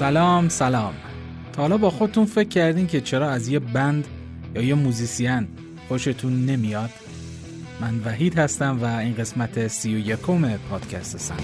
سلام سلام. تا حالا با خودتون فکر کردین که چرا از یه بند یا یه موزیسین خوشتون نمیاد؟ من وحید هستم و این قسمت سی و یکم پادکست سند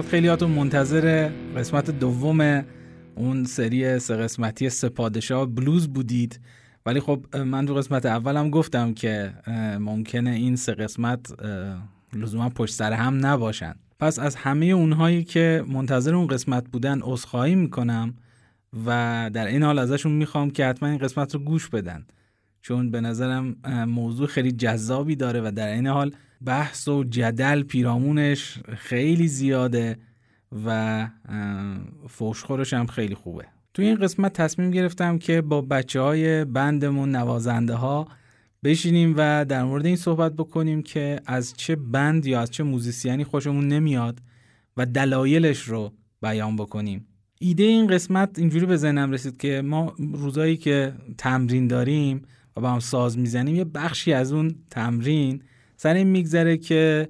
شاید خیلیاتون منتظر قسمت دوم اون سری سه قسمتی سپادشاه بلوز بودید. ولی خب من تو قسمت اولم گفتم که ممکنه این سه قسمت لزوما پشت سر هم نباشن. پس از همه اونهایی که منتظر اون قسمت بودن عذرخواهی می‌کنم و در این حال ازشون می‌خوام که حتما این قسمت رو گوش بدن. چون به نظرم موضوع خیلی جذابی داره و در این حال بحث و جدل پیرامونش خیلی زیاده و فوشخورش هم خیلی خوبه. توی این قسمت تصمیم گرفتم که با بچه های بندمون نوازنده ها بشینیم و در مورد این صحبت بکنیم که از چه بند یا از چه موزیسیانی خوشمون نمیاد و دلایلش رو بیان بکنیم. ایده این قسمت اینجوری به ذهنم رسید که ما روزایی که تمرین داریم و با هم ساز می‌زنیم یه بخشی از اون تمرین سر این میگذره که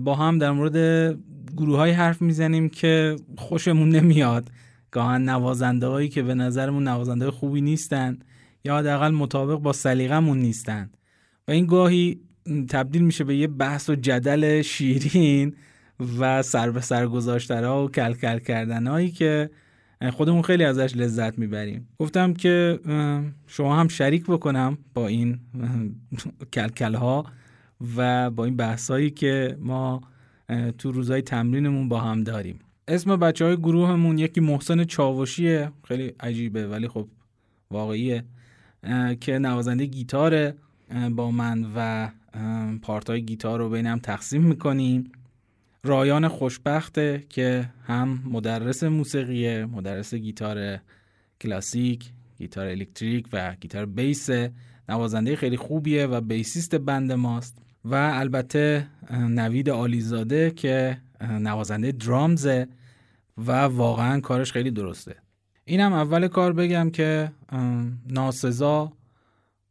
با هم در مورد گروه های حرف می‌زنیم که خوشمون نمیاد. گاهن نوازنده هایی که به نظرمون نوازنده خوبی نیستن یا حداقل مطابق با سلیقمون نیستن. و این گاهی تبدیل میشه به یه بحث و جدل شیرین و سر به سر گذاشترها و کل کل کردن هایی که خودمون خیلی ازش لذت می‌بریم. گفتم که شما هم شریک بکنم با این کلکل ها و با این بحثایی که ما تو روزهای تمرینمون با هم داریم. اسم بچه های گروهمون یکی محسن چاوشیه خیلی عجیبه ولی خب واقعیه که نوازنده گیتاره با من و پارتای گیتار رو بینم تقسیم می‌کنیم. رایان خوشبخته که هم مدرس موسیقیه مدرس گیتار کلاسیک گیتار الکتریک و گیتار بیس نوازنده خیلی خوبیه و بیسیست بند ماست. و البته نوید آلیزاده که نوازنده درامزه و واقعا کارش خیلی درسته. اینم اول کار بگم که ناسزا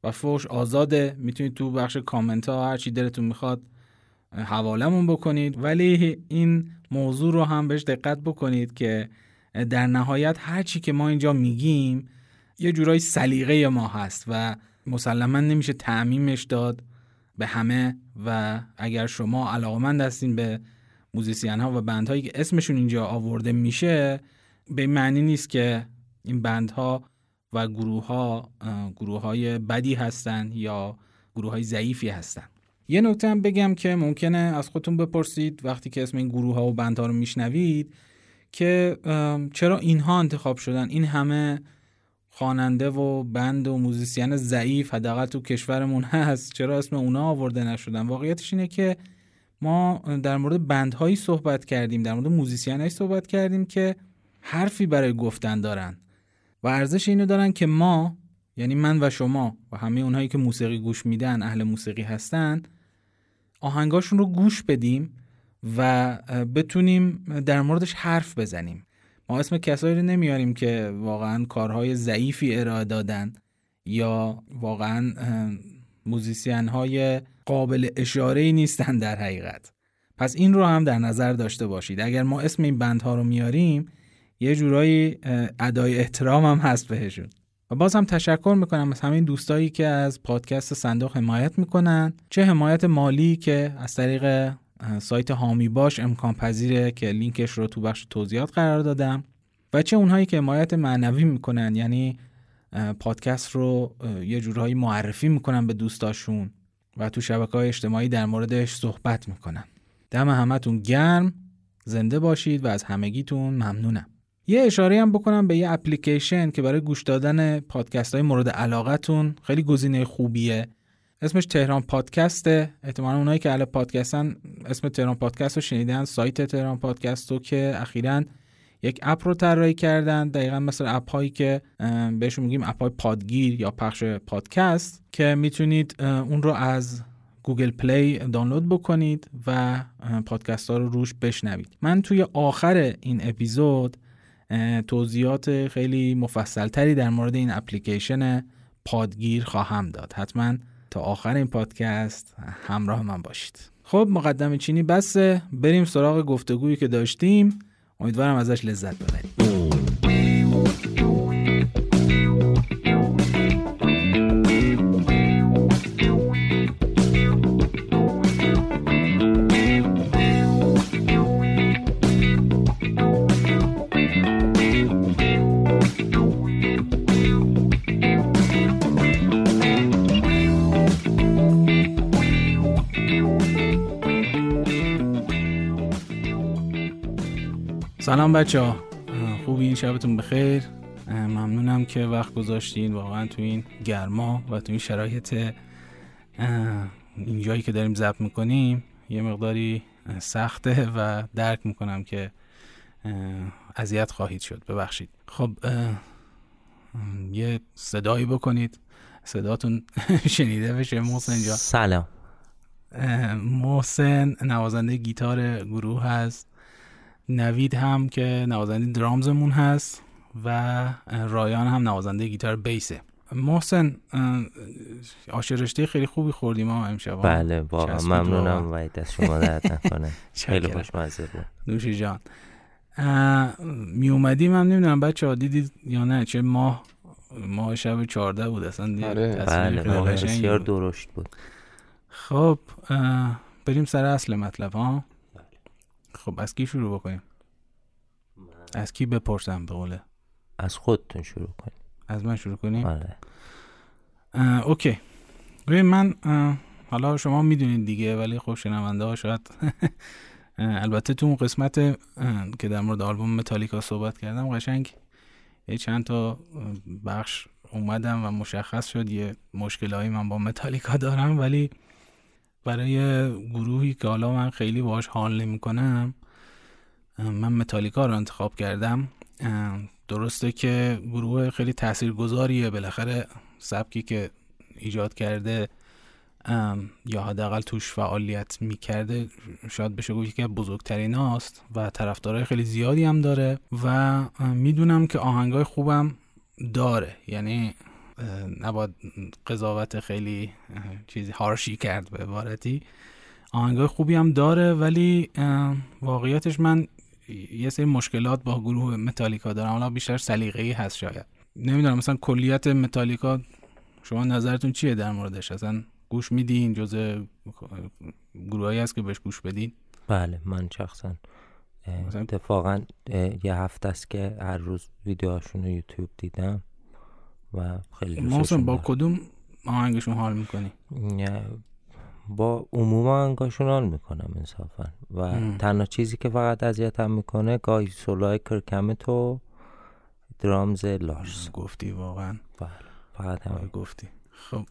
و فوش آزاده. می‌تونید تو بخش کامنت ها هرچی دلتون می‌خواد حوالمون بکنید. ولی این موضوع رو هم بهش دقت بکنید که در نهایت هرچی که ما اینجا میگیم یه جورایی سلیقه ما هست و مسلما نمیشه تعمیمش داد. به همه و اگر شما علاقمند هستین به موزیسین ها و بندهایی که اسمشون اینجا آورده میشه به معنی نیست که این بندها و گروه ها گروه های بدی هستن یا گروه های ضعیفی هستن. یه نکته هم بگم که ممکنه از خودتون بپرسید وقتی که اسم این گروه ها و بندها رو میشنوید که چرا اینها انتخاب شدن؟ این همه خواننده و بند و موزیسین ضعیف حداقل تو کشورمون هست. چرا اسم اونا آورده نشدن؟ واقعیتش اینه که ما در مورد بندهایی صحبت کردیم در مورد موزیسینایی صحبت کردیم که حرفی برای گفتن دارن. و ارزش اینو دارن که ما یعنی من و شما و همه اونهایی که موسیقی گوش میدن اهل موسیقی هستن آهنگاشون رو گوش بدیم و بتونیم در موردش حرف بزنیم. ما اسم کسایی رو نمیاریم که واقعا کارهای ضعیفی ارائه دادن یا واقعا موزیسین های قابل اشاره ای نیستن در حقیقت. پس این رو هم در نظر داشته باشید. اگر ما اسم این بندها رو میاریم یه جورایی ادای احترام هم هست بهشون. و باز هم تشکر می‌کنم از همین دوستایی که از پادکست صندوق حمایت می‌کنن. چه حمایت مالی که از طریق سایت هامی باش امکان پذیره که لینکش رو تو بخش توضیحات قرار دادم. و چه اونهایی که حمایت معنوی می‌کنن یعنی پادکست رو یه جورهایی معرفی می‌کنن به دوستاشون و تو شبکه های اجتماعی در موردش صحبت می‌کنن. دم همتون گرم. زنده باشید و از همگیتون ممنونم. یه اشاره هم بکنم به یه اپلیکیشن که برای گوش دادن پادکست های مورد علاقتون خیلی گزینه خوبیه. اسمش تهران پادکسته احتمالا اونایی که اهل پادکستن اسم تهران پادکست رو شنیدن سایت تهران پادکست رو که اخیرا یک اپ رو طراحی کردن دقیقا مثل اپ هایی که بهشون میگیم اپ های پادگیر یا پخش پادکست که می‌تونید اون رو از Google Play دانلود بکنید و پادکست ها رو روش بشنوید. من توی آخر این اپیزود توضیحات خیلی مفصلتری در مورد این اپلیکیشن پادگیر خواهم داد. حتما تا آخر این پادکست همراه من باشید. خب مقدمه چینی بسه. بریم سراغ گفتگویی که داشتیم. امیدوارم ازش لذت ببرید. سلام بچه ها خوبی شبتون بخیر. ممنونم که وقت گذاشتین واقعا تو این گرما و تو این شرایط اینجایی که داریم ضبط می‌کنیم یه مقداری سخته و درک می‌کنم که اذیت خواهید شد. ببخشید. خب یه صدایی بکنید. صداتون شنیده بشه. محسن جا سلام. محسن نوازنده گیتار گروه هست. نوید هم که نوازنده درامزمون هست و رایان هم نوازنده گیتار بیسه. محسن آشرشته خیلی خوبی خوردیم ما امشب بله واقعا ممنونم و دست شما درد نکنه. خیلی خوشمزه بود. نوشی جان. می اومدیم هم نمی‌دونم بچه ها دیدید یا نه؟ چه ماه ماه شب چارده بود اصلا آره. بله بسیار درشت بود. خب بریم سر اصل مطلب ها؟ خب از کی شروع بکنیم؟ از کی بپرسم به قوله از خودتون شروع کنیم از من شروع کنیم؟ آره. اوکی. ببین من حالا شما می‌دونید دیگه ولی خب شنونده ها شاید البته تو اون قسمت که در مورد آلبوم متالیکا صحبت کردم قشنگ یه چند تا بخش اومدم و مشخص شد یه مشکلهایی من با متالیکا دارم ولی برای گروهی که حالا من خیلی باش حال نمی کنم من متالیکا رو انتخاب کردم. درسته که گروه خیلی تاثیرگذاریه بالاخره سبکی که ایجاد کرده یا حداقل توش فعالیت می‌کرده شاید بشه گفت که بزرگترین هاست و طرفدارای خیلی زیادی هم داره و می‌دونم که آهنگای خوبم داره. یعنی نباید قضاوت خیلی چیزی هارشی کرد به عبارتی. آهنگای خوبی هم داره ولی واقعیتش من یه سری مشکلات با گروه متالیکا دارم. حالا بیشتر سلیقه ای هست شاید. نمی‌دونم مثلا کلیت متالیکا شما نظرتون چیه در موردش؟ اصلا گوش میدین؟ جز گروهایی هست که بهش گوش بدین؟ بله من شخصا اتفاقا یه هفته است که هر روز ویدیوهاشون رو یوتیوب دیدم. و خیلی دوستشون با کدوم آهنگشون حال می‌کنی؟ با عموم آهنگاشون حال می‌کنم انصافا. و تنها چیزی که فقط اذیتم می‌کنه گاهی سولای کرکمت و درامز لارس. گفتی واقعا. بله فقط همه گفتی. خب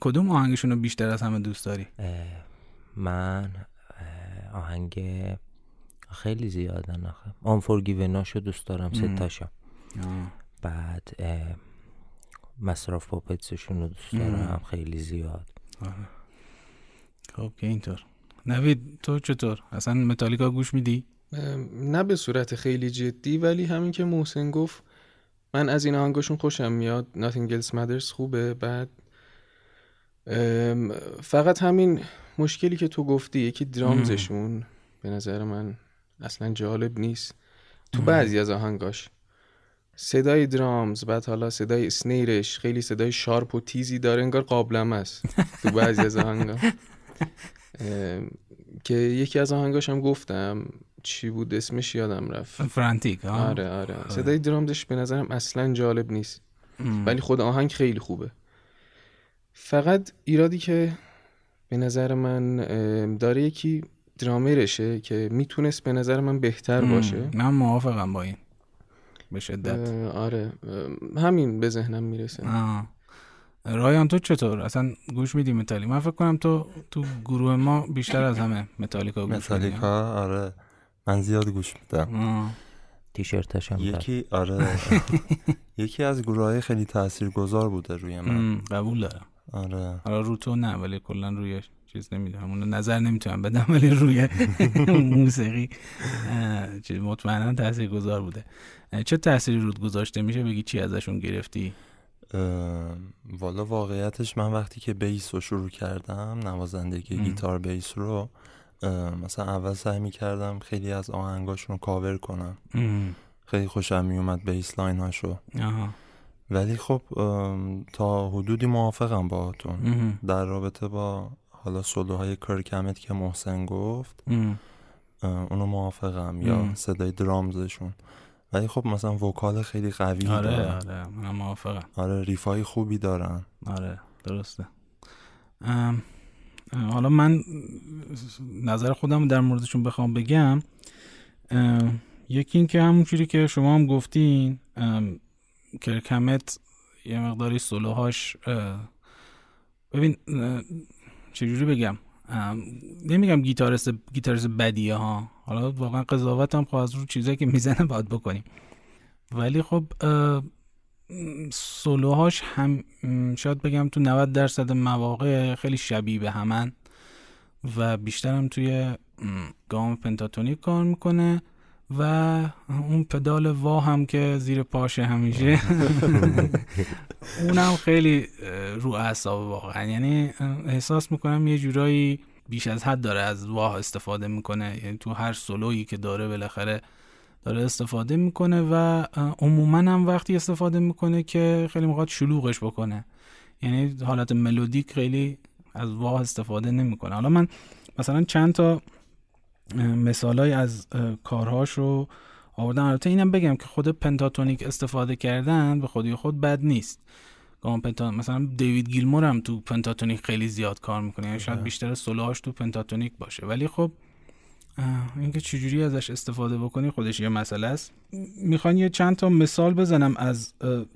کدوم آهنگشون رو بیشتر از همه دوست داری؟ من آهنگ خیلی زیادن آخه. آن فورگیوناشو دوست دارم ستاشا بعد مصرف پاپتسشون رو دوست دارم خیلی زیاد. آره. خب که اینطور. نوید تو چطور؟ اصلا متالیکا گوش میدی؟ نه به صورت خیلی جدی ولی همین که محسن گفت من از این آهنگاشون خوشم میاد. Nothing Else Matters خوبه. بعد فقط همین مشکلی که تو گفتی یکی درامزشون. به نظر من اصلا جالب نیست. تو بعضی از آهنگاش. صدای درامز بعد حالا صدای سنیرش خیلی صدای شارپ و تیزی داره انگار قابلم است تو بعضی از آهنگا. که یکی از آهنگاش هم گفتم چی بود اسمش؟ یادم رفت. فرانتیک آره آره. صدای درامزش به نظرم اصلا جالب نیست. ولی خود آهنگ خیلی خوبه. فقط ایرادی که به نظر من داره یکی درامرشه که می‌تونست به نظر من بهتر باشه. من موافقم با این. به شدت. آره. همین به ذهنم می‌رسه. رایان تو چطور؟ اصلا گوش میدی متالی؟ من فکر کنم تو تو گروه ما بیشتر از همه متالیکا گوش متالیکا؟ آره. من زیاد گوش میدم. تیشرتش هم یکی آره. یکی از گروه های خیلی تاثیرگذار بوده روی من. قبول دارم. آره. آره رو تو نه ولی کلا روی چیز نمی‌دونم. اون نظر نمی‌تونم بدم ولی روی موسیقی مطمئنا تاثیرگذار بوده. چه تأثیری رود گذاشته؟ میشه بگی چی ازشون گرفتی؟ والا واقعیتش من وقتی که بیس رو شروع کردم نوازندگی گیتار بیس رو مثلا اول سعی می‌کردم خیلی از آهنگاشون رو کاور کنم. خیلی خوشم میومد bass line هاشو ولی خب تا حدودی موافقم باهاتون. در رابطه با حالا سولوهای کرک همت که محسن گفت اونو موافقم یا صدای drums شون ولی خب مثلا vocal خیلی قوی آره دارن. آره من موافقم. آره riff ای خوبی دارن. آره درسته. حالا من نظر خودم در موردشون بخوام بگم. یکی این که همون چیزی که شما هم گفتین کرکمت یه مقداری سولوهاش ببین چجوری بگم؟ نمیگم گیتارست گیتارست بدیه ها. حالا واقعا قضاوت هم از رو چیزایی که می‌زنه باید بکنیم. ولی خب سولوهاش هم شاید بگم تو 90 درصد مواقع خیلی شبیه به همن و بیشتر هم توی گام پنتاتونیک کار می‌کنه. و اون پدال وا هم که زیر پاشه همیشه. اونم خیلی رو اعصاب واقعا. یعنی احساس می‌کنم یه جورایی بیش از حد داره از واه استفاده می‌کنه. یعنی تو هر سولویی که داره بالاخره داره استفاده می‌کنه و عموما هم وقتی استفاده می‌کنه که خیلی موقع شلوغش بکنه. یعنی حالت ملودیک خیلی از wah استفاده نمی‌کنه. حالا من مثلا چند تا مثالای از کارهاش رو آوردم البته اینم بگم که خود پنتاتونیک استفاده کردن به خودی خود بد نیست. گام پنتا مثلا دیوید گیلمور هم تو پنتاتونیک خیلی زیاد کار می‌کنه. یعنی شاید بیشتر سولوهاش تو پنتاتونیک باشه. ولی خب اینکه چجوری ازش استفاده بکنی خودش یه مسئله است. می‌خوان یه چند تا مثال بزنم از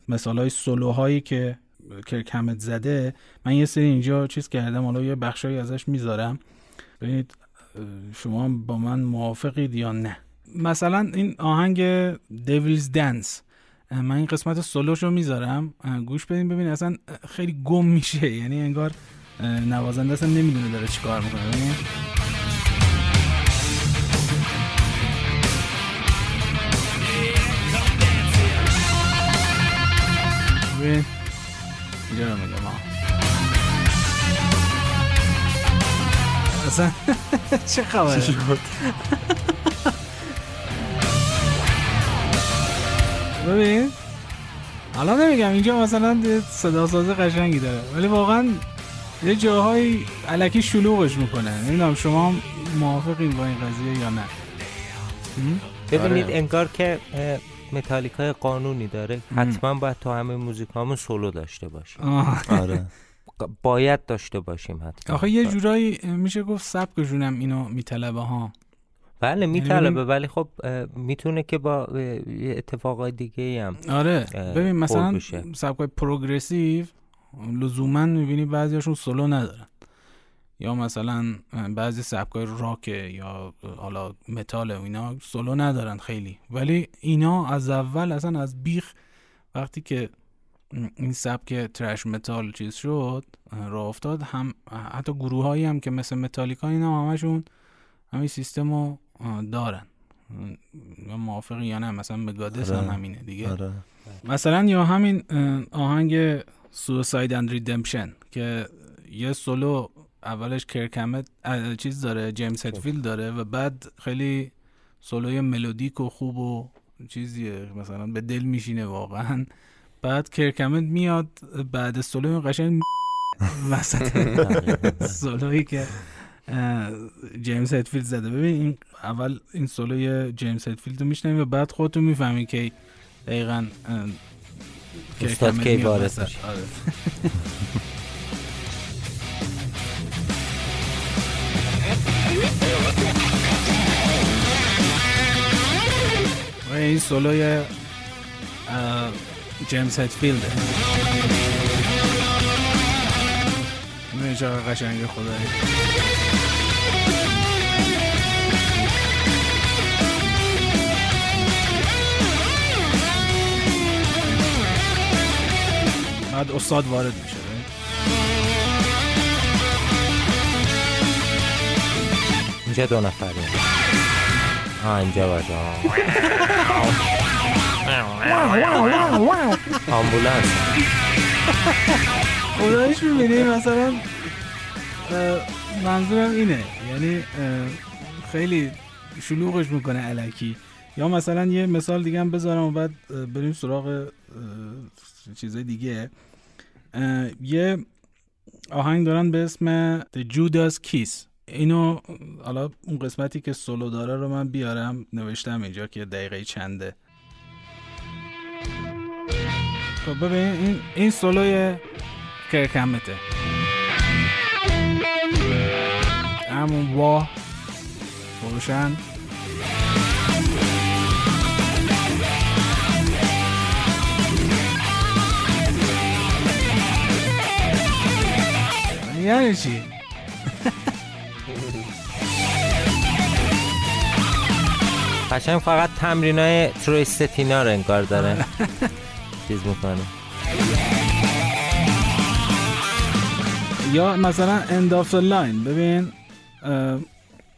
مثال های سولوهایی که کرکمت زده. من یه سری اینجا چیز کردم حالا یه بخشایی ازش می‌ذارم. ببینید شما با من موافقید یا نه؟ مثلا این آهنگ دیویلز دنس من این قسمت سولوش رو می‌ذارم گوش بدین ببین اصلا خیلی گم میشه. یعنی انگار نوازنده اصلا نمی‌دونه داره چیکار می‌کنه. ببین. اینجا اصلا. چه خبره؟ ببین حالا نمیگم اینجا مثلا صدا سازه قشنگی داره ولی واقعا یه جاهایی علکی شلوغش می‌کنه. نمی‌دونم شما موافقین با این قضیه یا نه؟ ببینید آره. انگار که متالیکای قانونی داره. حتما باید تو همه موزیکامون سولو داشته باشیم آره. باید داشته باشیم حتما. آخه یه جورایی میشه گفت سبکشونم اینو میطلبه ها. بله یعنی میطلبه ولی خب می‌تونه که با اتفاقای دیگه هم آره ببین مثلا سبکای progressive لزوما می‌بینی بعضیاشون سولو ندارن. یا مثلا بعضی سبکای راک یا حالا متال و اینا سولو ندارن خیلی. ولی اینا از اول اصلا از بیخ وقتی که این سبک thrash metal چیز شد راه افتاد. هم حتی گروه هایی هم که مثل متالیکا اینا همشون همین سیستم رو دارن. موافقی یا نه مثلا مگادث هم آره. همینه دیگه. آره. مثلا یا همین آهنگ Suicide and Redemption که یه سولو اولش کرک همت چیز داره جیمز هتفیلد داره و بعد خیلی سولوی ملودیک و خوب و چیزیه مثلا به دل میشینه واقعا. بعد کرک همت میاد بعد سولو قشنگ وسط سولویی که جیمز هدفیلد زده. ببین این اول این سولوی جیمز هدفیلد رو میشنیم و بعد خودتون می‌فهمی که دقیقا استاد کی وارد آره. آره، این سولوی جیمز هتفیلده می‌دونی چقدر قشنگ خدایی. بعد استاد وارد میشه. اینجا دو نفری آه اینجا باشه. آمبولانس. خدایش می‌بینی؟ مثلا منظورم اینه. یعنی خیلی شلوغش می‌کنه علکی یا مثلا یه مثال دیگه هم بذارم و بعد بریم سراغ چیزای دیگه. یه آهنگ دارن به اسم The Judas Kiss. اینو حالا اون قسمتی که سولو داره رو من بیارم نوشتم اینجا که دقیقه چنده. خب ببین این این سولوی کرکمته همون وا. روشن. یعنی چی؟ قشنگ فقط تمرین های ترویستتینا رو انگار داره. چیز می‌کنه یا مثلا end of the line. ببین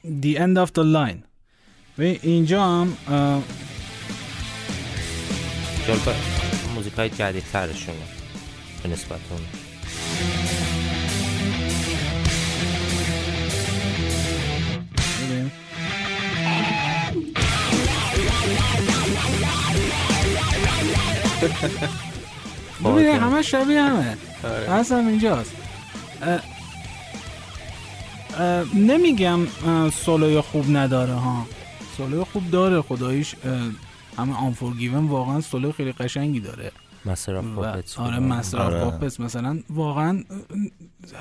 the end of the line. ببین اینجا هم موزیک های جدید ترشونه به نسبت اون ببین همه شبیه همه. هست هم اینجاست. نمیگم سولوی خوب نداره ها. سولوی خوب داره خداییش همه Unforgiven واقعا سولوی خیلی قشنگی داره. و Puppets آره Master of آره. Puppets مثلا. واقعا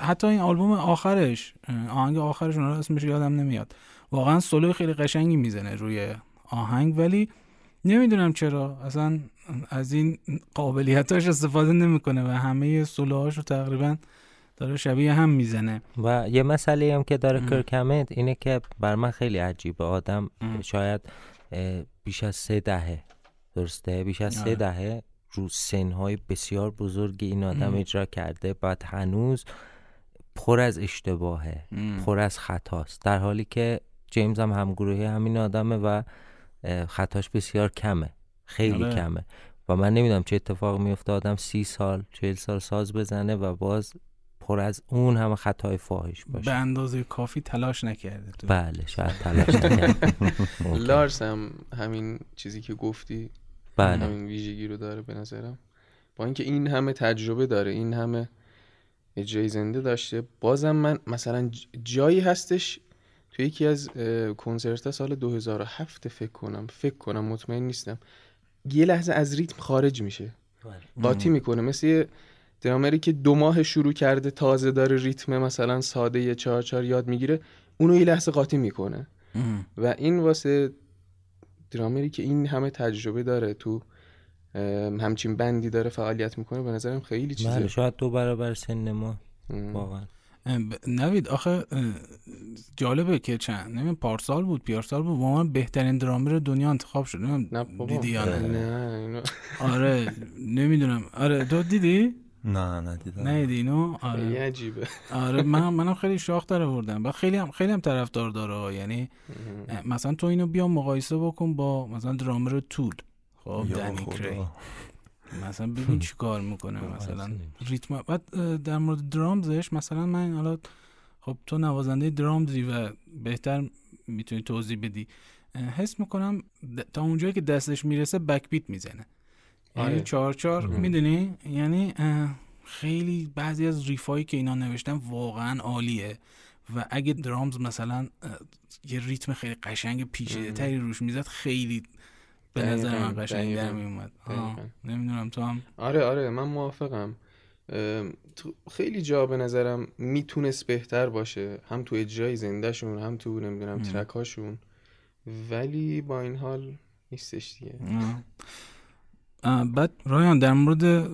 حتی این آلبوم آخرش آهنگ آخرش اون اسمش یادم نمیاد. واقعا سولو خیلی قشنگی می‌زنه روی آهنگ ولی نمی‌دونم چرا. اصلا از این قابلیتاش استفاده نمی‌کنه و همه سولوهاش رو تقریبا داره شبیه هم می‌زنه. و یه مسئله هم که داره کرکمت اینه که بر من خیلی عجیبه. آدم ام. شاید بیش از سه دهه. درسته؟ بیش از سه آره. دهه رو سنهای بسیار بزرگی این آدم ام. اجرا کرده بعد هنوز پر از اشتباهه پر از خطاست. در حالی که جیمز هم همگروهی همین آدمه و خطاش بسیار کمه خیلی آره. کمه. و من نمی‌دونم چه اتفاق میفته آدم سی سال چهل سال ساز بزنه و باز پر از اون همه خطای فاحش به باشه اندازه کافی تلاش نکرده تو. بله شاید تلاش نکرد ممکن. لارس هم همین چیزی که گفتی بله. همین ویژگی رو داره به نظرم. با اینکه این همه تجربه داره این همه اجرای زنده داشته بازم من مثلا جایی هستش تو یکی از کنسرت سال 2007 فکر کنم. فکر کنم مطمئن نیستم. یه لحظه از ریتم خارج میشه. قاطی می‌کنه. مثل یه درامری که دو ماه شروع کرده تازه داره ریتم مثلا ساده یه چهار چهار یاد می‌گیره اونو یه لحظه قاطی می‌کنه. و این واسه درامری که این همه تجربه داره تو همچین بندی داره فعالیت می‌کنه به نظرم خیلی چیزه. بله شاید دو برابر سن ما. واقعا. نوید آخه جالبه که چند نمیم پارسال بود پیارسال بود واقعا بهترین درامر دنیا انتخاب شد. نمیم نه بابا. دیدی یا نه؟ نه. آره نمی‌دونم. آره تو دیدی؟ نه ندیدم نه اینو؟ خیلی آره عجیبه. آره من منم خیلی شاخ داره بردم و خیلی هم خیلی هم طرفدار داره یعنی مثلا تو اینو بیا مقایسه بکن با مثلا درامر تول خب دنی. کری. مثلا ببین چی کار می‌کنه مثلا ریتم بعد در مورد درامزش مثلا من حالا خب تو نوازنده درامزی و بهتر می‌تونی توضیح بدی. حس می‌کنم تا اونجایی که دستش می‌رسه بک بیت می‌زنه. یعنی آره. چهار چهار مم. می‌دونی؟ یعنی خیلی بعضی از ریفایی که اینا نوشتن واقعا عالیه و اگه درامز مثلا یه ریتم خیلی قشنگ پیچیده تری روش می‌زد خیلی به نظر من قشنگ در میومد. نمی‌دونم تو هم؟ آره آره من موافقم. تو خیلی جا به نظرم می‌تونست بهتر باشه. هم تو اجرای زندهشون هم تو نمی‌دونم ام. ترک هاشون ولی با این حال نیستش دیگه. بعد رایان در مورد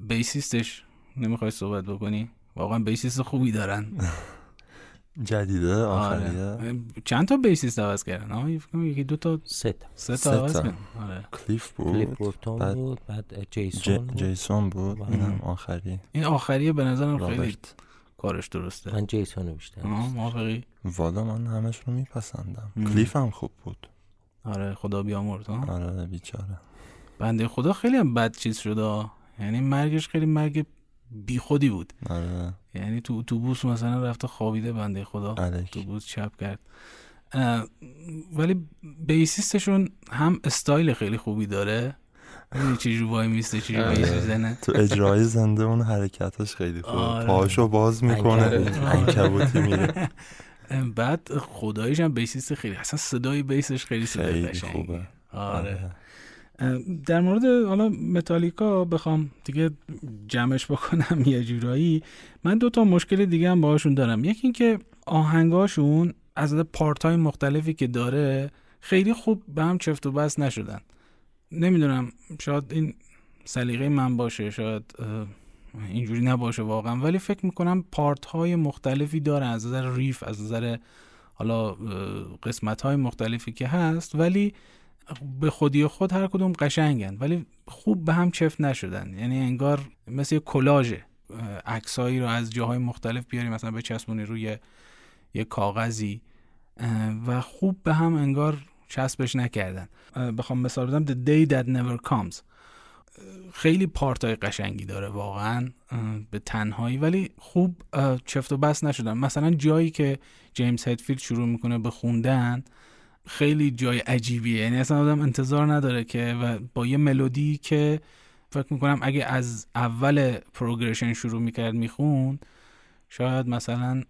بیسیستش نمی‌خوای صحبت بکنی؟ واقعا بیسیست خوبی دارن. جدیده آخریه. آره. چند تا بیسیست عوض کردن؟ آه یکی دو تا سه تا. سه تا عوض کردن. آره. کلیف بود. کلیف بورتون بعد بود بعد جیسون بود. جیسون بود. اینم آخری. این آخریه به نظرم خیلی کارش درسته. من جیسون بیشتر موافقی والا من همش رو میپسندم. کلیف هم خوب بود. آره خدا بیامرز آره بیچاره. بنده خدا خیلی هم بد چیز شده یعنی مرگش خیلی مرگ بیخودی بود. آره. یعنی تو اتوبوس مثلا رفته خوابیده بنده خدا. اتوبوس چپ کرد. ولی بیسیستشون هم استایل خیلی خوبی داره. چی رو وای میسته چی آره. تو اجرای زنده اون حرکتش خیلی خوبه آره. پاشو باز می‌کنه انکبوتی میره بعد خدایش هم بیسیست خیلی اصلا صدای بیسش خیلی صدای خوبه. آره. در مورد حالا متالیکا بخوام دیگه جمعش بکنم یه جورایی. من دو تا مشکل دیگه هم باهاشون دارم. یکی اینکه آهنگاشون از پارت های مختلفی که داره خیلی خوب به هم چفت و بس نشدن. نمی‌دونم شاید این سلیقه من باشه شاید اینجوری نباشه واقعا. ولی فکر می‌کنم پارت های مختلفی داره از نظر ریف از نظر حالا قسمت های مختلفی که هست. ولی به خودی خود هر کدوم قشنگن ولی خوب به هم چفت نشدن. یعنی انگار مثل یه کلاژه. عکسایی رو از جاهای مختلف بیاری مثلا به چسبونی روی یه کاغذی. و خوب به هم انگار چسبش نکردن. بخوام مثال بدم The Day That Never Comes. خیلی پارتای قشنگی داره واقعا به تنهایی ولی خوب چفت و بس نشدن. مثلا جایی که جیمز هدفیلد شروع می‌کنه به خوندن خیلی جای عجیبیه. یعنی اصلا آدم انتظار نداره که و با یه ملودی که فکر می‌کنم اگه از اول پروگرشن شروع می‌کرد می‌خوند شاید مثلا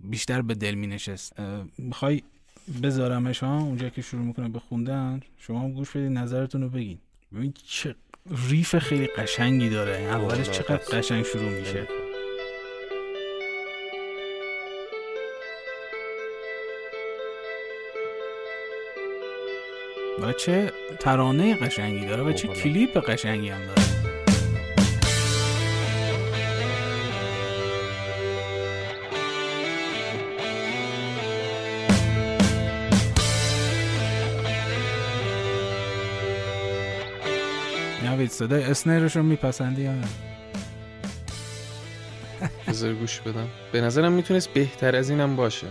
بیشتر به دل مینشست. می‌خوای بذارمش ها؟ اونجا که شروع می‌کنه به خوندن شما هم گوش بدید نظرتون رو بگین. ببین چه ریف خیلی قشنگی داره. اولش چقدر قشنگ شروع میشه. و چه ترانه قشنگی داره و چه کلیپ قشنگی هم داره. نوید صدای اسنیرش رو میپسندی یا نه؟ بذار گوش بدم. به نظرم می‌تونست بهتر از اینم باشه.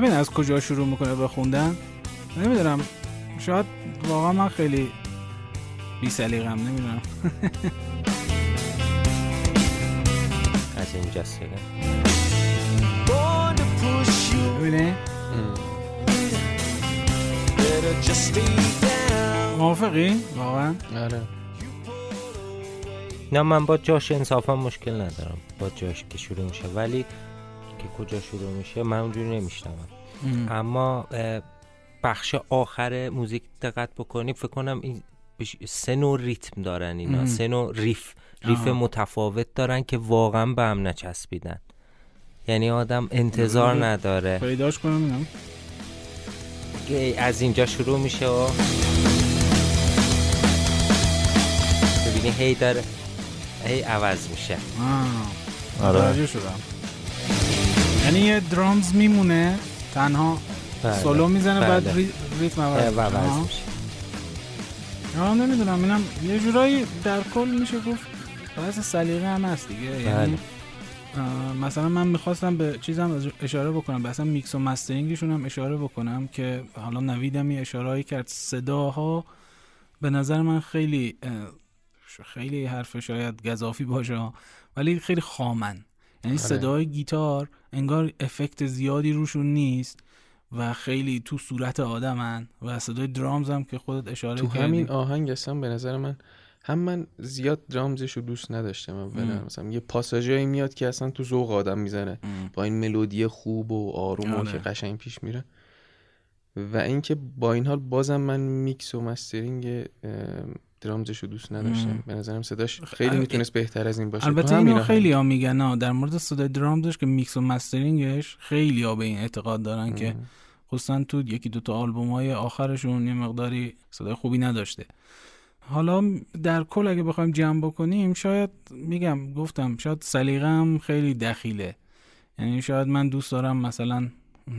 ببین از کجا شروع می‌کنه به خوندن؟ نمی‌دونم. شاید واقعا من خیلی بی سلیقم نمی‌دونم. از اینجا ببینه موافقی؟ واقعا؟ آره. نه من با جاش انصافا مشکل ندارم. با جاش که شروع میشه. ولی که کجا شروع میشه من اونجوری نمیشنم اما بخش آخر موزیک دقت بکنیم فکر کنم این سه نوع ریتم دارن اینا. سه نوع ریف ریف متفاوت دارن که واقعا به هم نچسبیدن. یعنی آدم انتظار نداره. پیداش کنم از اینجا شروع میشه و ببینی هی داره هی عوض میشه. آره. شدم. یعنی یه درامز میمونه تنها بله. سولو می‌زنه بعد بله. ریتم عوض میشه. نمی‌دونم. اینم یه جورایی در کل میشه گفت بحث سلیقه هم هست دیگه. یعنی بله. مثلا من می‌خواستم به چیزم اشاره بکنم. اصلا میکس و مسترینگشون هم اشاره بکنم که حالا نویدم یه اشاره کرد. صداها به نظر من خیلی خیلی حرف شاید گذافی باشه ولی خیلی خامن. یعنی آره. صدای گیتار انگار افکت زیادی روشون نیست و خیلی تو صورت آدمن و صدای درامز هم که خودت اشاره تو همین آهنگ اصلا به نظر من هم من زیاد درامزش رو دوست نداشتم اولا. مثلا یه پاساژایی میاد که اصلا تو ذوق آدم می‌زنه با این ملودی خوب و آروم و آره. که قشنگ پیش میره. و اینکه با این حال بازم من میکس و mastering اه، drums ش رو دوست نداشتم. به نظرم صداش خیلی می‌تونست بهتر از این باشه. البته اینو خیلی ها میگن ها در مورد صدای drums ش که میکس و mastering ش خیلی ها به این اعتقاد دارن که خصوصا تو یکی دوتا آلبوم های آخرشون یه مقداری صدای خوبی نداشته. حالا در کل اگه بخوایم جمع بکنیم شاید میگم گفتم شاید سلیقم خیلی دخیله. یعنی شاید من دوست دارم مثلا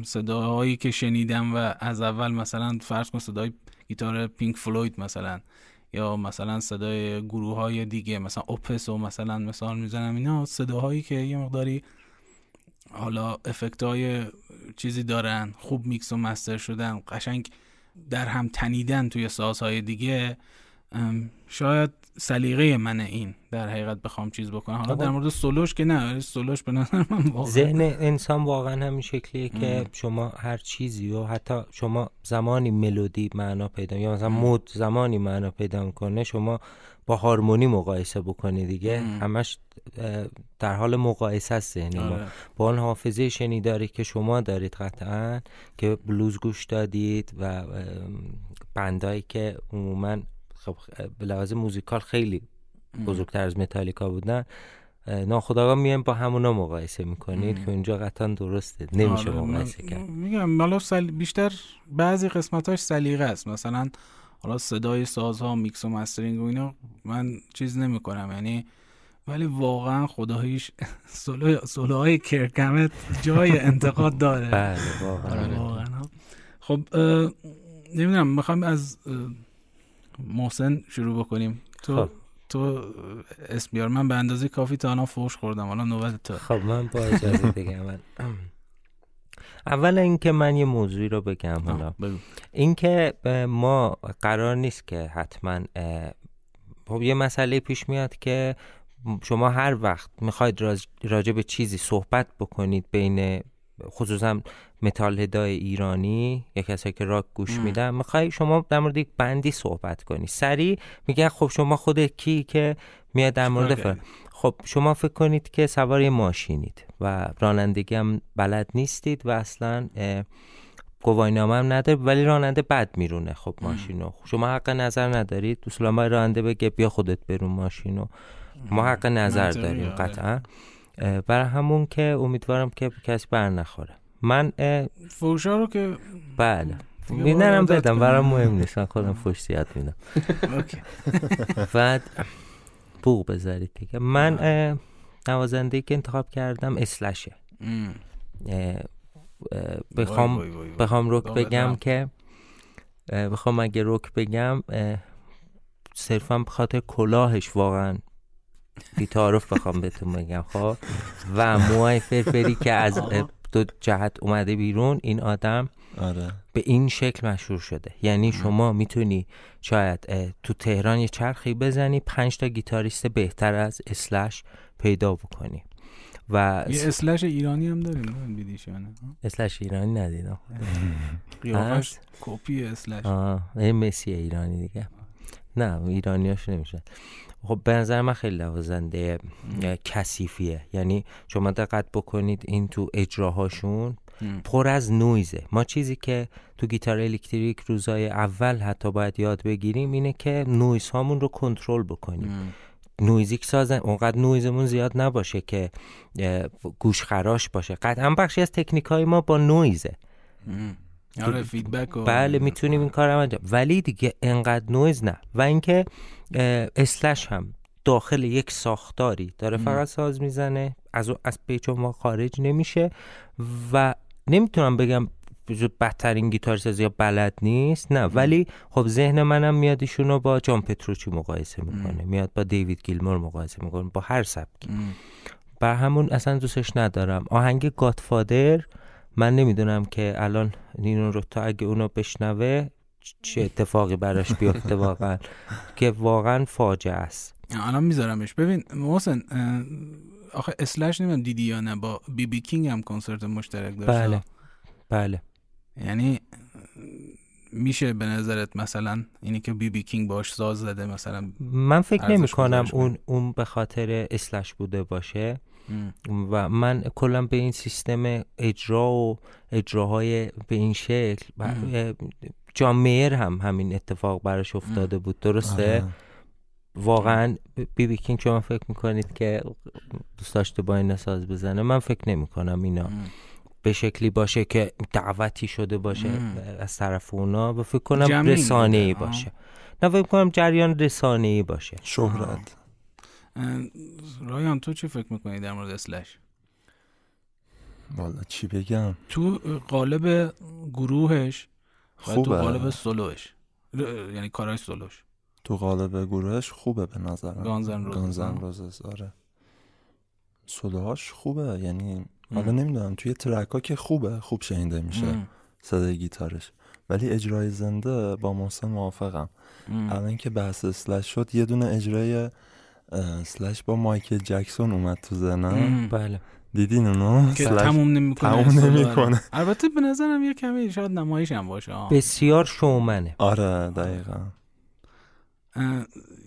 صداهایی که شنیدم و از اول مثلا فرض کن صدای گیتار پینک فلوید مثلا. یا مثلا صدای گروه های دیگه مثلا اوپث و مثلا مثال می‌زنم اینا صداهایی که یه مقداری حالا افکت های چیزی دارن خوب میکس و master شدن قشنگ در هم تنیدن توی سازهای دیگه. شاید سلیقه منه این در حقیقت بخوام چیز بکنم حالا در مورد سولوش که نه سولوش به نظر من واقعا ذهن انسان واقعا همین شکلیه که ام. شما هر چیزی و حتی شما زمانی ملودی معنا پیدا یا مثلا. مود زمانی معنا پیدا می‌کنه شما با هارمونی مقایسه بکنی دیگه ام. همش در حال مقایسه است ذهن ما آره. با اون حافظه شنیداری که شما دارید قطعا که بلوز گوش دادید و بندایی که عموما خب به لحاظ موزیکال خیلی بزرگتر از متالیکا بودن. ناخودآگاه میایم با همونا مقایسه می‌کنید ام. که اونجا قطعا درسته. نمیشه آره، مقایسه کرد. میگم حالا سل... بیشتر بعضی قسمتاش سلیقه است. مثلا حالا صدای سازها میکس و mastering و اینا من چیز نمی‌کنم. یعنی ولی واقعا خداییش سولو سولوهای کرک همت جای انتقاد داره. بله واقعا. آره، واقعا. خب نمی‌دونم می‌خوام از محسن شروع بکنیم. تو خب. تو اسم بیار من به اندازه کافی تا الان فوش خوردم. حالا نوبت تو. خب من با اجازه من اول اینکه من یه موضوعی رو بگم حالا. اینکه ما قرار نیست که حتما خب یه مسئله پیش میاد که شما هر وقت می‌خواید راج- راجع به چیزی صحبت بکنید بین خصوصا متال هدای ایرانی یا کسایی که راک گوش. میدن. می‌خوای شما در مورد یک بندی صحبت کنی. سریع میگن خب شما خود کی که میاد در مورد فلان خب شما فکر کنید که سوار ماشینید و رانندگی هم بلد نیستید و اصلا اه، گواهینامه هم نداره ولی راننده بد میرونه خب ماشینو شما حق نظر ندارید. اصولا راننده بگه بیا خودت برون ماشینو ما حق نظر داریم آره. قطعا. برای همون که امیدوارم که کسی بر نخوره من فوشا رو که بله میدنم بدم برام. مهم نیست من خودم فوش زیاد میدم. بعد بوق بذارید دیگه من اه، نوازنده که انتخاب کردم اسلشه بخوام. بخوام رک بگم. که بخوام اگه رک بگم صرفا به خاطر کلاهش واقعا بیتعارف بخوام بهتون بگم خب؟ و موهای فرفری که از دو جهت اومده بیرون این آدم آره. به این شکل مشهور شده. یعنی شما می‌تونی شاید تو تهران یه چرخی بزنی پنج تا گیتاریست بهتر از اسلش پیدا بکنی. و یه اسلش ایرانی هم داریم نه؟ اسلش ایرانی ندیدم. قیافش؟ کپی اسلش. مسی ایرانی دیگه. نه ایرانیاش نمیشه. خب به نظر من خیلی نوازنده اه، کثیفیه. یعنی شما دقت بکنید این تو اجراهاشون. پر از نویزه. ما چیزی که تو گیتار الکتریک روزای اول حتی باید یاد بگیریم اینه که نویز هامون رو کنترل بکنیم. ام. نویزیک سازن اونقدر نویزمون زیاد نباشه که گوش خراش باشه. قطعا بخشی از تکنیک های ما با نویزه. ام. آره feedback و بله می‌تونیم این کار رو انجام ولی دیگه انقدر نویز نه. و اینکه اسلش هم داخل یک ساختاری داره. فقط ساز می‌زنه از او- از pitch و گام خارج نمیشه و نمی‌تونم بگم بدترین گیتار سازی یا بلد نیست نه. ولی خب ذهن منم میاد ایشون رو با جان پتروچی مقایسه می‌کنه. میاد با دیوید گیلمور مقایسه می‌کنه با هر سبکی. برای همون اصلا دوستش ندارم. آهنگ Godfather من نمی‌دونم که الان نینو رو تا اگه اونو بشنوه چه اتفاقی براش بیفته واقعا؟ که واقعا فاجعه است. الان میذارمش. ببین محسن آخه اسلش نمی‌دونم دیدی یا نه. با بی بی کینگ هم کنسرت مشترک داشت بله. بله. یعنی میشه به نظرت مثلا اینی که بی بی کینگ باش ساز زده مثلا؟ من فکر نمی کنم اون اون به خاطر اسلش بوده باشه. و من کلا به این سیستم اجرا و اجراهای به این شکل جان میر هم همین اتفاق براش افتاده بود درسته؟ آره. واقعا بی بی کینگ شما فکر می‌کنید که دوست داشته با این ساز بزنه؟ من فکر نمی کنم اینا به شکلی باشه که دعوتی شده باشه از طرف اونا و فکر کنم رسانه ای باشه. نه فکر کنم جریان رسانه ای باشه. شهرت. رایان تو چی فکر می‌کنی در مورد اسلش؟ والا چی بگم؟ تو قالب گروهش خوبه تو قالب سولوش. یعنی کارای سولوش. تو قالب گروهش خوبه به نظر گانزن روزز گانزن روزز آره. سولوهاش خوبه. یعنی حالا نمی‌دونم توی ترک ها که خوبه خوب شنیده میشه صدای گیتارش. ولی اجرای زنده با محسن موافقم. الان که بحث اسلش شد یه دونه اجرای سلش با مایکل جکسون اومد تو زنم بله. دیدین اونو که تموم نمی‌کنه. تموم نمی‌کنه. البته به نظرم یه کمی شاید نمایش هم باشه. بسیار شومنه. آره دقیقا.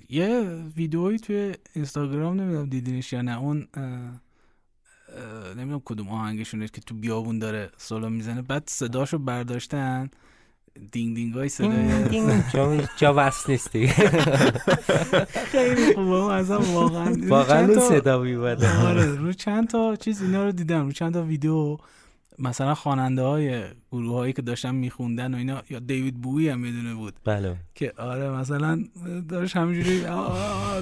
یه ویدئویی توی اینستاگرام نمی‌دونم دیدینش یا نه. اون نمی‌دونم کدوم آهنگشونه که تو بیابون داره سولو می‌زنه. بعد صداشو برداشتن. دینگ دینگ های صدای دینگ. جا وست نیستی. خیلی خوبه ازم واقعا واقعا اون صدا میبده آره رو چند تا چیز اینا رو دیدم. رو چند تا ویدیو مثلا خواننده های گروه هایی که داشتن میخوندن و اینا یا دیوید بوی هم می‌دونه بود. بله. که آره مثلا داشت همینجوری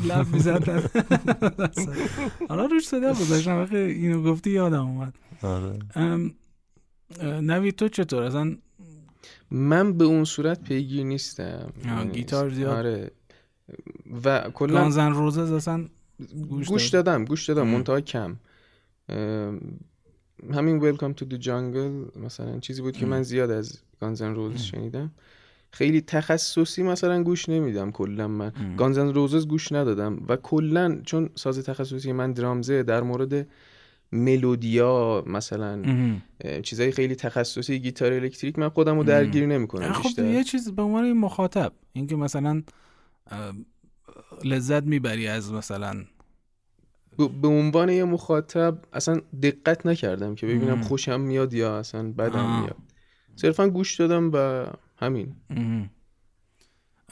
لب می‌زد. حالا روش صدا گذاشتم وقتی اینو گفتی یادم اومد. آره. نوید تو چطور؟ اصلا من به اون صورت پیگیر نیستم. گیتار زیاد. آره. و کلا گانزن روزز اصلا گوش, گوش دادم گوش دادم منتها کم. همین ویلکام تو دی جانگل مثلا چیزی بود که من زیاد از گانزن روز شنیدم. خیلی تخصصی مثلا گوش نمیدم کلا من. گانزن روزز گوش ندادم و کلا چون ساز تخصصی من درامزه در مورد ملودیا مثلا چیزای خیلی تخصصی گیتار الکتریک من خودم رو درگیر نمی‌کنم خب یه چیز به عنوان مخاطب اینکه مثلا لذت می‌بری از مثلا به عنوان یه مخاطب اصلا دقت نکردم که ببینم خوشم میاد یا اصلا بدم میاد. صرفا گوش دادم و همین.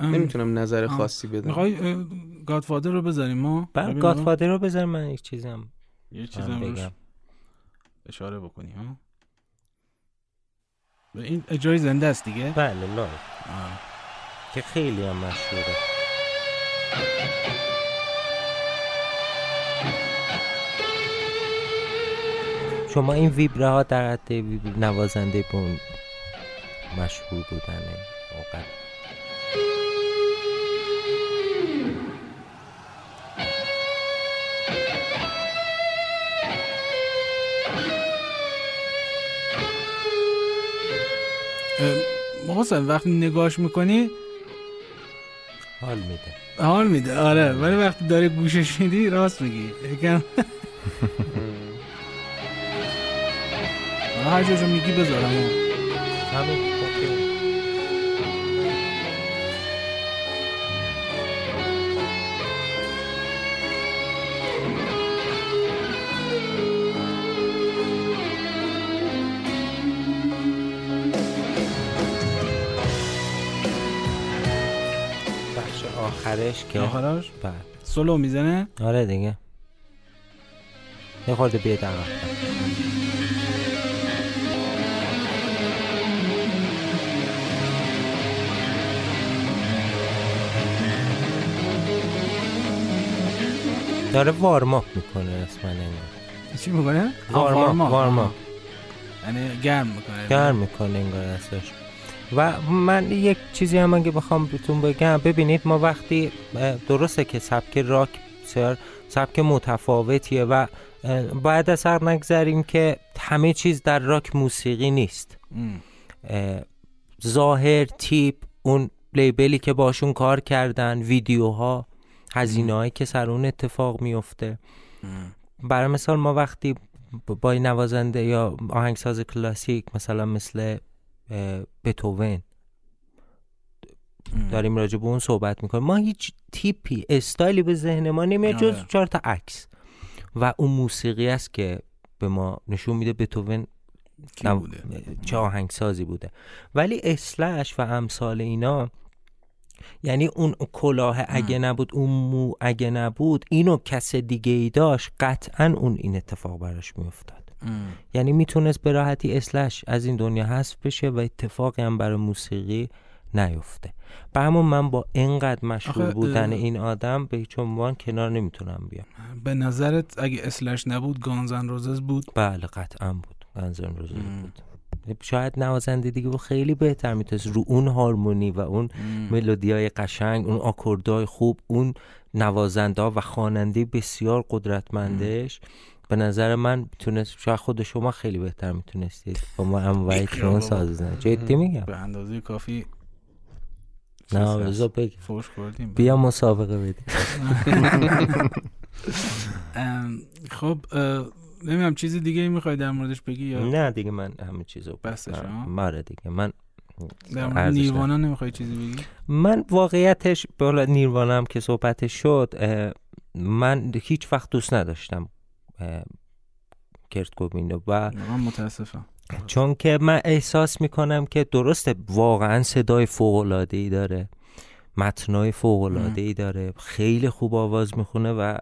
نمی‌تونم نظر خاصی بدم. می‌خوای گادفادر رو بذاریم ما؟ بله گادفادر رو بذاریم من یک چیزم یه چیزم روش اشاره بکنی ها؟ این اجرای زنده است دیگه؟ بله لایو که خیلی هم مشهوره. شما این ویبره ها در حد نوازنده بون مشهور بودنه اوقات. محسن وقتی نگاش می‌کنی حال میده. حال میده آره. ولی وقتی داری گوشش میدی راست میگی. یکم. هر جاشو میگی بذارم همین. آخرش که آخرش بله. سولو می‌زنه؟ آره دیگه. یه خورده بیاد داره وارماپ می‌کنه اسمن چی می‌کنه؟ وارماپ. وارماپ. یعنی گرم می‌کنه. گرم می‌کنه انگار ازش. و من یک چیزی هم اگه بخوام بهتون بگم ببینید ما وقتی درسته که سبک راک سر سبک متفاوتیه و باید از سر نگذاریم که همه چیز در راک موسیقی نیست. ظاهر تیپ اون لیبلی که باشون کار کردن ویدیوها هزینه هایی که سر اون اتفاق میفته برای مثال ما وقتی با نوازنده یا آهنگساز کلاسیک مثلا مثل بتوون. داریم راجع به اون صحبت می‌کنیم. ما هیچ تیپی استایلی به ذهن ما نمیاد جز آره. چهار تا عکس. و اون موسیقی است که به ما نشون میده بتوون چه آهنگسازی بوده. ولی اسلش و امثال اینا یعنی اون کلاه اگه نبود اون مو اگه نبود اینو کس دیگه ای داشت قطعا اون این اتفاق براش میافتاد. یعنی می‌تونست به راحتی اسلش از این دنیا حذف بشه و اتفاقی هم برای موسیقی نیفته. به همون من با اینقدر مشغول بودن این آدم به هیچ عنوان کنار نمی‌تونم بیام. به نظرت اگه اسلش نبود گانزن روزز بود؟ بله قطعا بود. گنزن روزز ام. بود. شاید نوازنده دیگه خیلی بهتر می‌تونست رو اون هارمونی و اون ملودی های قشنگ اون آکوردهای خوب اون نوازنده و خواننده بسیار قدرتمندش به نظر من می‌تونست شاید خود شما خیلی بهتر می‌تونستید با ما انواعی. ساز بزنید جدی میگم؟ به اندازه کافی نه چیز هست. بگی فوش خوردیم. بیا مسابقه بدیم. خب اه، نمی‌دونم چیزی دیگه می‌خوای در موردش بگی یا؟ نه دیگه من همه چیزو بسش،؟ ماره دیگه. من در مورد نیروانا نمی‌خوای چیزی بگی؟ من واقعیتش بالا نیروانم هم که صحبتش شد من هیچ وقت دوست نداشتم کرت کوبین و من متاسفم. چون که من احساس می‌کنم که درسته واقعا صدای فوق ای داره. متنای فوق ای داره. خیلی خوب آواز می‌خونه و.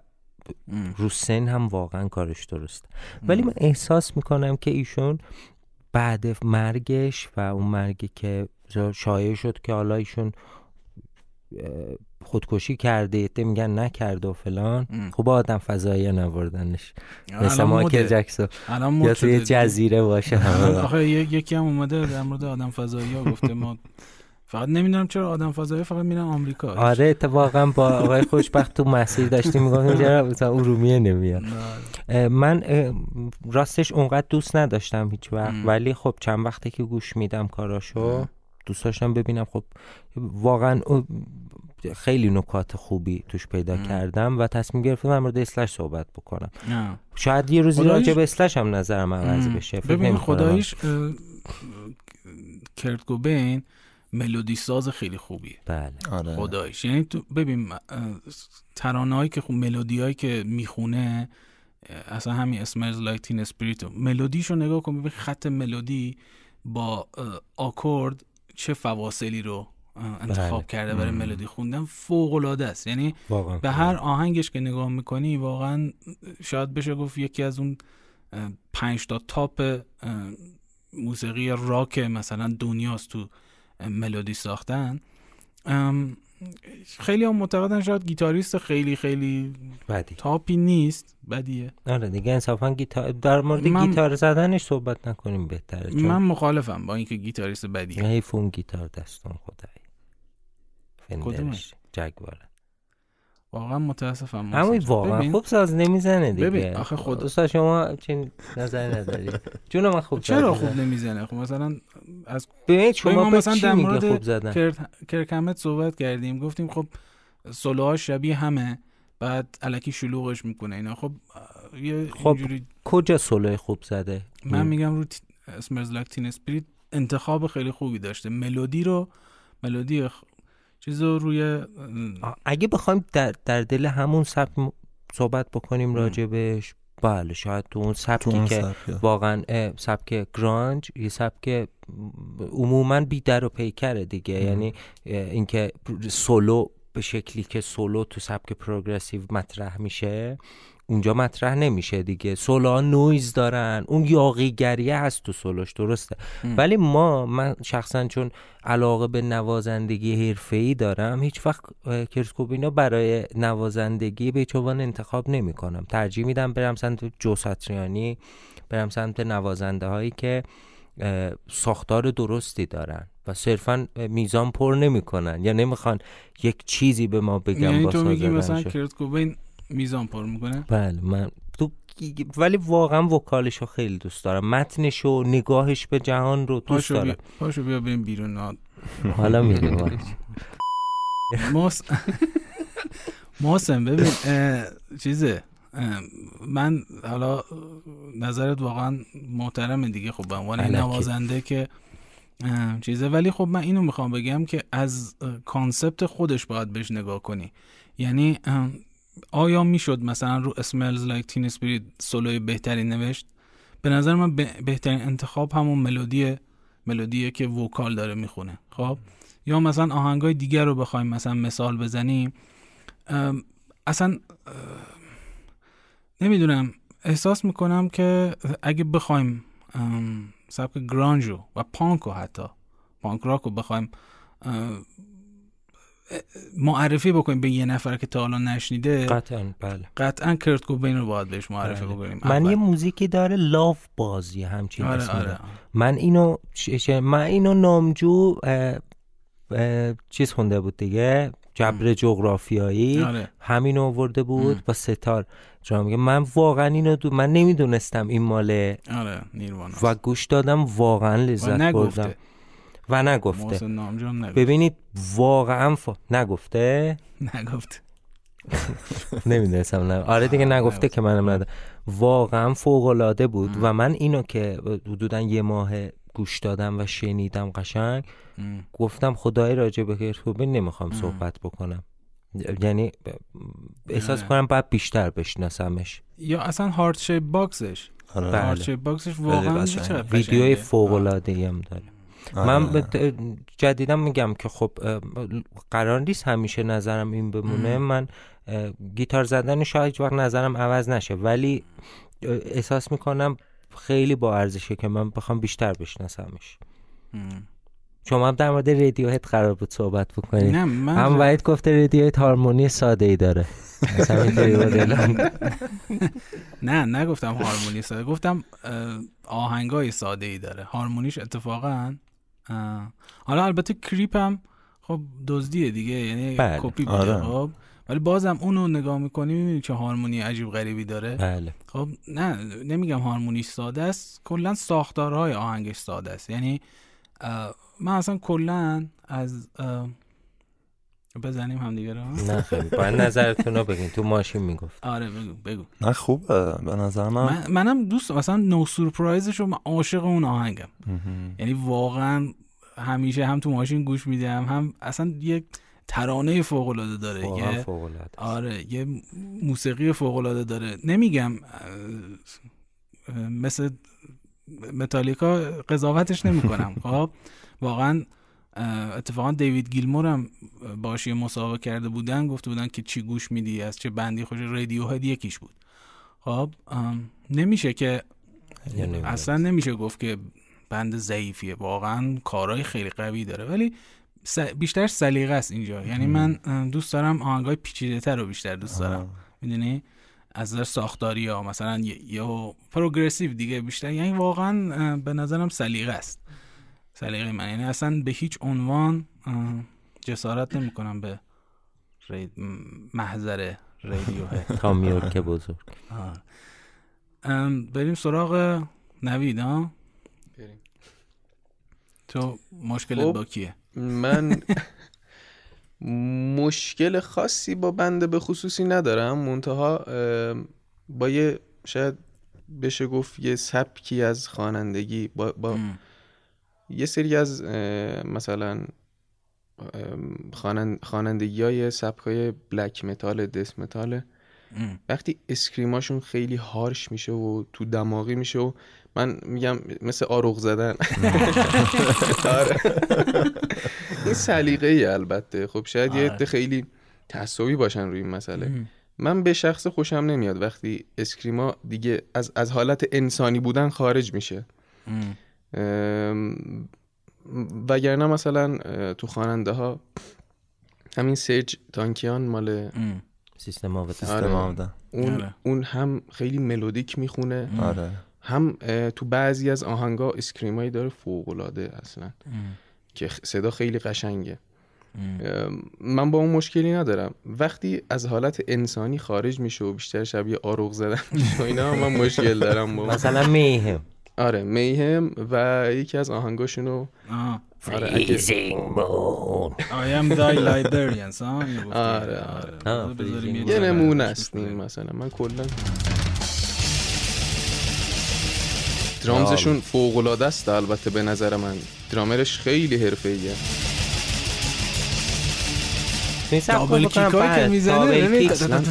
رو سن هم واقعا کارش درسته ولی من احساس می‌کنم که ایشون بعد مرگش و اون مرگی که شایع شد که حالا ایشون خودکشی کرده یه میگن نکرده و فلان ام. خوب آدم فضایی نوردنش مثل مایکل. جکسون یا توی. جزیره باشه آخه یکی هم اومده در مورد آدم فضایی ها گفته ما فقط نمی‌دونم چرا آدم فضایی فقط میرن آمریکا آره اتفاقا با آقای خوشبخت تو مسیر داشتیم می‌گفتیم چرا مثلا ارومیه نمیاد. اه، من راستش اونقدر دوست نداشتم هیچ وقت. ولی خب چند وقتی که گوش میدم کاراشو. دوست داشتم ببینم. خب واقعا خیلی نکات خوبی توش پیدا ام. کردم و تصمیم گرفتم در مورد اسلش صحبت بکنم. نه. شاید یه روزی راجع به اسلش هم نظرم عوض ام. بشه ببین اه، کرت کوبین ملودی ساز خیلی خوبیه. بله. آره. خدایش یعنی تو ببین ترانه هایی که خب ملودی هایی که می‌خونه اصلا همین Smells Like Teen Spirit ملودیشو نگاه کن ببین خط ملودی با آکورد چه فواصلی رو انتخاب بله. کرده برای ملودی خوندن؟ فوق العاده است. یعنی واقعا. به هر آهنگش که نگاه می‌کنی واقعا شاید بشه گفت یکی از اون پنج تا top موسیقی راک مثلا دنیاست تو ملودی ساختن. خیلی هم معتقدن شاید گیتاریست خیلی خیلی بدی. top ی نیست بدیه. آره دیگه انصافا گیتار در مورد من- گیتار زدنش صحبت نکنیم بهتره چون من مخالفم با اینکه گیتاریست بدیه. حیف اون گیتار دست اون خدایی. کدومش؟ Fender ش Jaguar ه. واقعا متاسفم همون. واقعا خوب ساز نمی‌زنه دیگه. ببین، آخه خود- استاد شما چین نظری نداری. جون من خوب چرا خوب می‌زنه. نمی‌زنه؟ خب مثلا از ببین، شما مثلا در مورد خوب زدن؟ کرد کرکمت صحبت کردیم گفتیم خب سولوها شبیه همه بعد علکی شلوغش می‌کنه اینا. خب یه خب، اینجوری کجا سولوی خوب زده؟ من میگم رو اسمرز لاک تین اسپریت انتخاب خیلی خوبی داشته. ملودی رو ملودی. چیز رو روی اگه بخوایم در, در دل همون سبک صحبت بکنیم راجبش بله شاید تو اون سبکی اون که سبکه. واقعا سبک grunge یه سبک عموما بی در و پیکره دیگه. یعنی اه، اینکه سولو به شکلی که سولو تو سبک progressive مطرح میشه. اونجا مطرح نمیشه دیگه. سولو نویز دارن. اون یاغی‌گریه هست تو سولوش درسته؟ ولی ما من شخصا چون علاقه به نوازندگی حرفه‌ای دارم هیچ وقت کرسکوبینا برای نوازندگی به چوبان انتخاب نمی کنم ترجیح میدم برم سمت جو ساتریانی برم سمت نوازنده هایی که ساختار درستی دارن و صرفا میزان پر نمی‌کنن. یا نمی‌خوان یک چیزی به ما بگن یعنی تو میگی مثلا. کرت کوبین میزان پر می‌کنه؟ بله من تو ولی واقعا وکالشو خیلی دوست دارم. متنشو نگاهش به جهان رو دوست پاشو بیا دارم. پاشو بیا بریم بیرون حالا میریم. محس... محسن ببین چیزه من حالا نظرت واقعا محترمه دیگه خب به عنوان. نوازنده که چیزه. ولی خب من اینو می‌خوام بگم که از کانسپت خودش باید بهش نگاه کنی. یعنی آیا می‌شد مثلا رو Smells Like Teen Spirit سولوی بهتری نوشت؟ به نظر من بهترین انتخاب همون ملودیه ملودیه که vocal داره می‌خونه خب؟ یا مثلا آهنگای دیگر رو بخوایم مثلا مثال بزنیم. اصلا نمی‌دونم. احساس می‌کنم که اگه بخوایم سبک grunge و و پانک حتی پانک راک رو بخوایم معرفی بکنیم به یه نفر که تا حالا نشنیده. قطعا بله. قطعا کرت کوبین رو باید بهش معرفی بله. بکنیم. من یه موزیکی داره لاف بازی همچین آره آره. من اینو من اینو نامجو چیز خونده بود دیگه جبر جغرافیایی. آره. همین آورده بود با ستار. میگه من واقعا اینو دو... من نمی‌دونستم این ماله آره و گوش دادم واقعا لذت بردم. و نگفته. ببینید واقعا ف... نگفته؟ نگفته نمی‌دونستم نه. آره دیگه نگفته که منم نده واقعا فوق العاده بود و من اینو که حدودا یه ماه گوش دادم و شنیدم قشنگ گفتم خدای راجع به کرکوبه نمی‌خوام صحبت بکنم. یعنی احساس کنم باید بیشتر بشناسمش. یا اصلا Heart-Shaped Box ش. آره. Heart-Shaped Box ش واقعا ویدیوی فوق العاده هم داره. آره. من جدیدم میگم که خب قرار نیست همیشه نظرم این بمونه. من گیتار زدن شاید وقت نظرم عوض نشه ولی احساس می‌کنم خیلی با ارزشه که من بخوام بیشتر بشناسمش. شما هم در مورد Radiohead قرار بود صحبت بکنید. نه من هم باید گفته Radiohead هارمونی ساده ای داره نه نگفتم هارمونی ساده. گفتم آهنگای ساده ای داره. هارمونیش اتفاقا حالا البته کریپ هم خب دزدیه دیگه یعنی بله. کپی بوده. آره. خب. ولی بازم اونو نگاه می‌کنی می‌بینی چه هارمونی عجیب غریبی داره. بله. خب نه نمیگم هارمونی ساده است کلا ساختارهای آهنگش ساده است. یعنی من اصلا کلا از بزنیم هم دیگه رو. نه خیلی. باید نظرتون رو بگین. تو ماشین می‌گفت. آره بگو بگو. نه خوبه. به نظر من, من منم دوست مثلا نو سورپرایزش رو من عاشق اون آهنگم. یعنی واقعا همیشه هم تو ماشین گوش میدم هم اصلا یک ترانه فوق العاده داره یه آره یه موسیقی فوق العاده داره. نمیگم مثل متالیکا قضاوتش نمی‌کنم. خب واقعا اتفاقا دیوید گیلمور هم باشی مسابقه کرده بودن گفته بودن که چی گوش میدی از چه بندی خوش رادیو هد یکیش بود. خب نمیشه که اصلا نمیشه گفت که بند ضعیفیه. واقعا کارهای خیلی قوی داره. ولی بیشتر سلیقه است اینجا. یعنی من دوست دارم آهنگای پیچیده تر رو بیشتر دوست دارم. می‌دونی؟ از نظر ساختاری ها مثلا یا پروگرسیو دیگه بیشتر. یعنی واقعا به نظرم سلیقه است. سلیقه من. یعنی اصلا به هیچ عنوان جسارت نمی‌کنم به رید محضر رادیو تا که بزرگ. بریم سراغ نوید ها؟ بریم. تو مشکلت خب، با کیه من مشکل خاصی با بنده به خصوصی ندارم. منتها با یه شاید بشه گفت یه سبکی از خوانندگی با, با یه سری از مثلا خوانندگی های سبک های black metal death metal وقتی scream اشون خیلی harsh میشه و تو دماغی میشه و من میگم مثل آروغ زدن. آره. این سلیقه ای البته. خب شاید یه عده خیلی تعصبی باشن روی این مسئله. من به شخصه خوشم نمیاد وقتی scream ا دیگه از, از حالت انسانی بودن خارج میشه. وگرنه مثلا تو خواننده ها همین سرج تانکیان مال سیستم آره. System of a Down آره. اون هم خیلی ملودیک می‌خونه. آره. هم تو بعضی از آهنگا scream ایی داره فوق العاده اصلا که صدا خیلی قشنگه. من با اون مشکلی ندارم. وقتی از حالت انسانی خارج میشه و بیشتر شبیه آروغ زدن میشه اینا من مشکل دارم با مثلا میهم. آره میهم و یکی از آهنگاشونو. فریزینگ مون I am thy librarians آره آره. یه نمونه است مثلا. من کلا درامزشون فوق العاده است البته به نظر من. درامرش خیلی حرفه‌ایه. دابل کیک که می‌زنه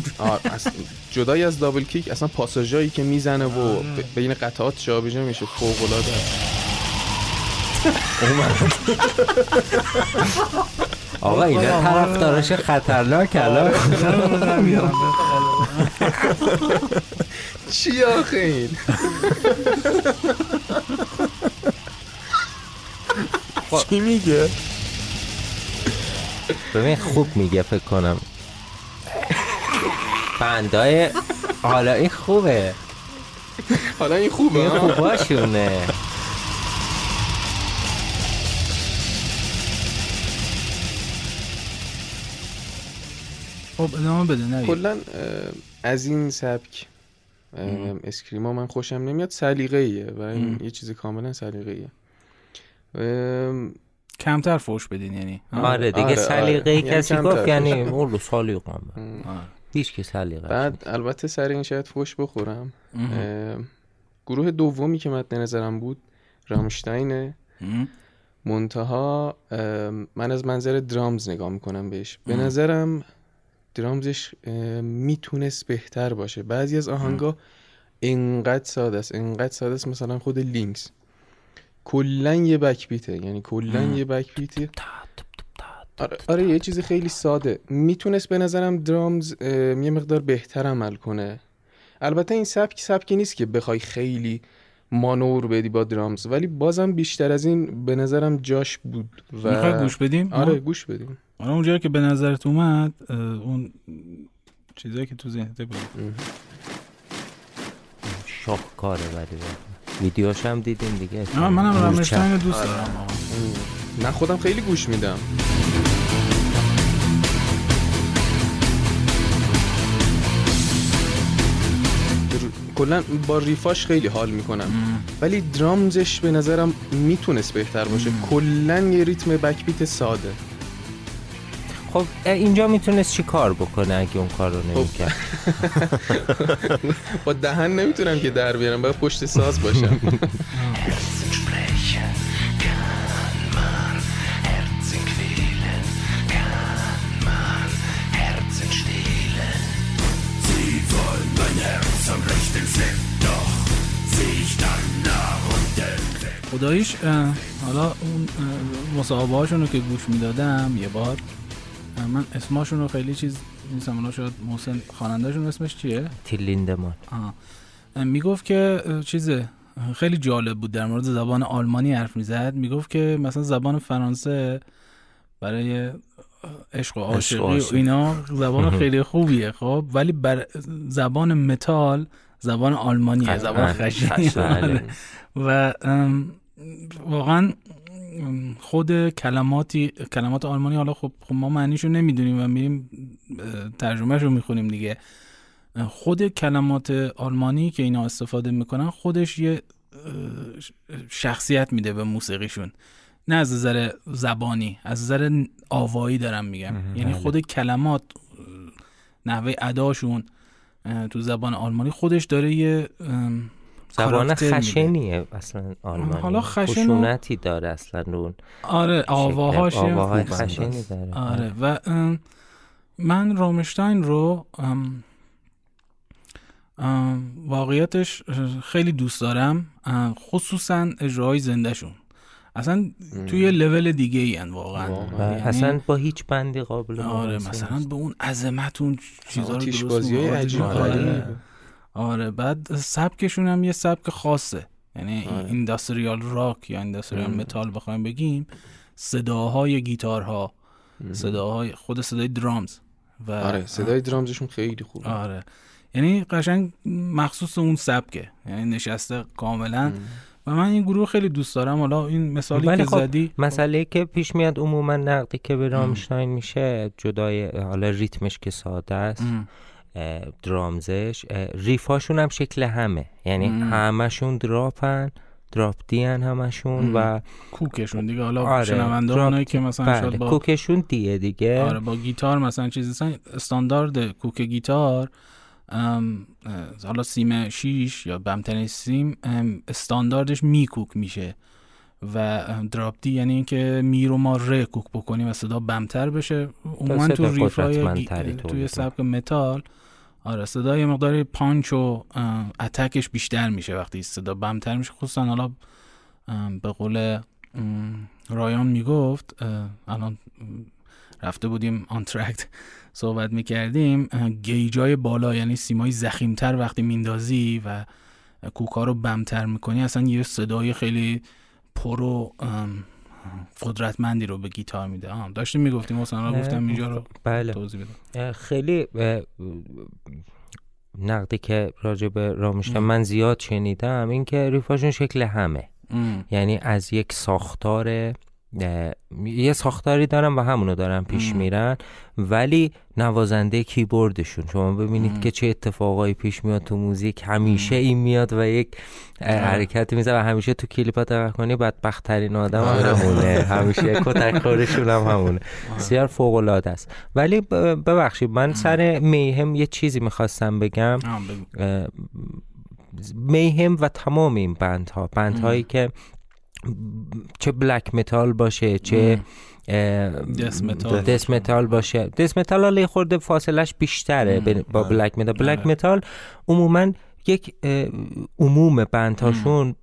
جدای از دابل کیک اصلا پاساژایی که می‌زنه و بین قطعات جابجا میشه فوق العاده آقا اینا طرف دارش خطرناک الان. چی آخه این؟ چی میگه؟ ببین خوب میگه فکر کنم. بندای حالا این خوبه. حالا این خوبه این خوباشونه. خب ادامه بده نه. کلا از این سبک اسکریما من خوشم نمیاد سلیقه ایه و این یه چیز کاملا سلیقه ایه کمتر فوش بدین یعنی. آره دیگه آره، سلیقه آره. کسی یعنی گفت کمتر یعنی اون رو سلیقه آره. هیچ که سلیقه بعد البته سر این شاید فوش بخورم. گروه دومی که مد نظرم بود رامشتاینه منتها من از منظر درامز نگاه می‌کنم بهش. به نظرم درامزش می‌تونست بهتر باشه. بعضی از آهنگا انقدر ساده است. انقدر ساده است مثلا خود لینکس. کلا یه بک بیته یعنی کلا یه بک بیته آره, آره یه چیز خیلی ساده. می‌تونست به نظرم درامز یه مقدار بهتر عمل کنه. البته این سبک سبکی نیست که بخوای خیلی مانور بدی با درامز. ولی بازم بیشتر از این به نظرم جاش بود و می‌خوای گوش بدیم؟ آره گوش بدیم. آره اونجایی که به نظرت اومد اون چیزایی که تو ذهنت بود. شاهکاره ولی. ویدیوش هم دیدیم دیگه. آه منم. رامشتاین دوست دارم. آقا. نه خودم خیلی گوش میدم. کلا با ریفاش خیلی حال می‌کنم. ولی درامزش به نظرم می‌تونست بهتر باشه. کلا یه ریتم بک بیت ساده. خب اینجا می‌تونست چی کار بکنه اگه اون کار رو نمی‌کرد؟ با دهن نمی‌تونم که در بیارم باید پشت ساز باشم. خداییش اه، حالا اون مصاحبه هاشون رو که گوش می‌دادم یه بار من اسماشون رو خیلی چیز نیستم اونا شاید محسن خوانندهشون اسمش چیه؟ تیلیندمان می‌گفت که چیزه خیلی جالب بود در مورد زبان آلمانی حرف می‌زد می‌گفت که مثلا زبان فرانسه برای عشق و عاشقی و. اینا زبان خیلی خوبیه خب ولی بر زبان متال زبان آلمانیه زبان قطعاً. خشنی. و واقعا خود کلماتی کلمات آلمانی حالا خب, خب ما معنیشو نمی‌دونیم و میریم ترجمهش رو می‌خونیم دیگه. خود کلمات آلمانی که اینا استفاده می‌کنن خودش یه شخصیت میده به موسیقیشون. نه از نظر زبانی از نظر آوایی دارم میگم. یعنی بله. خود کلمات نحوه اداشون تو زبان آلمانی خودش داره یه زبان. خشنیه اصلا آلمانی. حالا خشن و- خشونتی داره اصلا اون آره آواهاش آواهای. خشنی داره. آره و من رامشتاین رو ام، ام، واقعیتش خیلی دوست دارم خصوصا اجراهای زندهشون. اصلا توی یه لول دیگه ای واقعا. یعنی- اصلا با هیچ بندی قابل آره مثلا. به اون عظمت اون چیزا رو درست بازی. عجیب آره. بعد سبکشون هم یه سبک خاصه. یعنی آره. اینداستریال راک یا اینداستریال. متال بخوایم بگیم صداهای گیتارها صداهای خود صدای درامز و آره صدای درامزشون خیلی خوبه. آره. یعنی قشنگ مخصوص اون سبکه. یعنی نشسته کاملا. و من این گروه خیلی دوست دارم. حالا این مثالی ولی که خب، زدی مسئله که پیش میاد عموما نقدی که به رامشتاین میشه جدای حالا ریتمش که ساده است. ام. درامزش. ریفاشون هم شکل همه. یعنی ام. همشون دراپن دراپ دیان همشون و کوکشون دیگه. حالا آره، شنونده دراپ- اونایی که مثلا بله شاید با کوکشون دیه دیگه. آره با گیتار مثلا چیزی مثلا استاندارد کوک گیتار. حالا سیم 6 یا بمترین سیم استانداردش میکوک میشه. و دراپ دی یعنی اینکه می رو ما ر کوک بکنیم و صدا بمتر بشه. عموما تو riff ای توی سبک متال. آره صدا یه مقدار پانچ و attack ش بیشتر میشه وقتی صدا بمتر میشه. خصوصا حالا به قول رایان می‌گفت الان رفته بودیم آنتراکت صحبت می‌کردیم gauge ای بالا یعنی سیمای ضخیم‌تر وقتی میندازی و کوکا رو بمتر می‌کنی اصلا یه صدای خیلی پر و قدرتمندی رو به گیتار میده. داشتیم می‌گفتیم مثلا گفتم اینجا رو بله. توضیح بده خیلی نقدی که راجع به رامشتن من زیاد شنیدم این که ریفاشون شکل همه. یعنی از یک ساختار یه ساختاری دارن و همونو دارن پیش میرن ولی نوازنده کیبوردشون. شما ببینید که چه اتفاقایی پیش میاد تو موزیک. همیشه این میاد و یک حرکتی میزه و همیشه تو کلیپا دقیق کنی بدبختترین آدم هم همونه. همیشه کتک خورشون هم همونه. بسیار فوق العاده است. ولی ببخشید من سر Mayhem یه چیزی می‌خواستم بگم. Mayhem و تمام این بندها. بندهایی که چه black metal باشه چه death metal death metal باشه. death metal حالا خرده فاصلش بیشتره با black metal black metal عموما یک عموم بندهاشون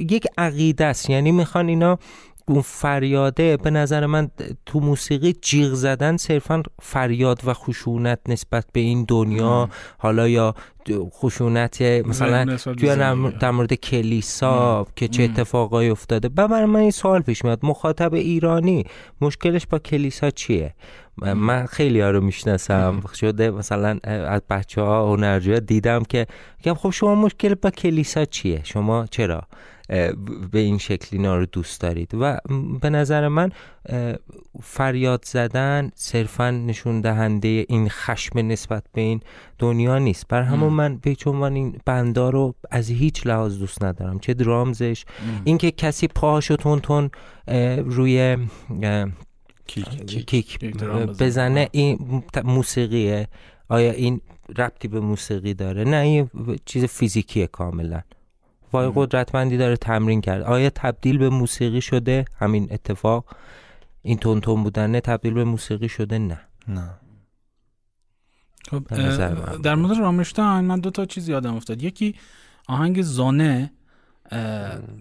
یک عقیده است. یعنی می‌خوان اینا اون فریاده به نظر من تو موسیقی جیغ زدن صرفا فریاد و خشونت نسبت به این دنیا. حالا یا خشونت مثلا توی در مورد کلیسا که چه اتفاقایی افتاده. برای من این سوال پیش میاد مخاطب ایرانی مشکلش با کلیسا چیه؟ من خیلی ها رو می‌شناسم. شده مثلا از بچه ها هنرجوها دیدم که خب شما مشکل با کلیسا چیه؟ شما چرا؟ به این شکل اینا رو دوست دارید. و به نظر من فریاد زدن صرفا نشون دهنده این خشم نسبت به این دنیا نیست. بر همون من به عنوان این بندا رو از هیچ لحاظ دوست ندارم. چه درامزش اینکه کسی پاهاشو تون تون روی کیک, کیک بزنه. این موسیقیه. آیا این ربطی به موسیقی داره؟ نه این چیز فیزیکیه کاملا. وای قدرتمندی داره تمرین کرد. آیا تبدیل به موسیقی شده؟ همین اتفاق. این تون تون بودنه تبدیل به موسیقی شده نه. نه. خب در مورد رامشتاین من دو تا چیز یادم افتاد. یکی آهنگ زانه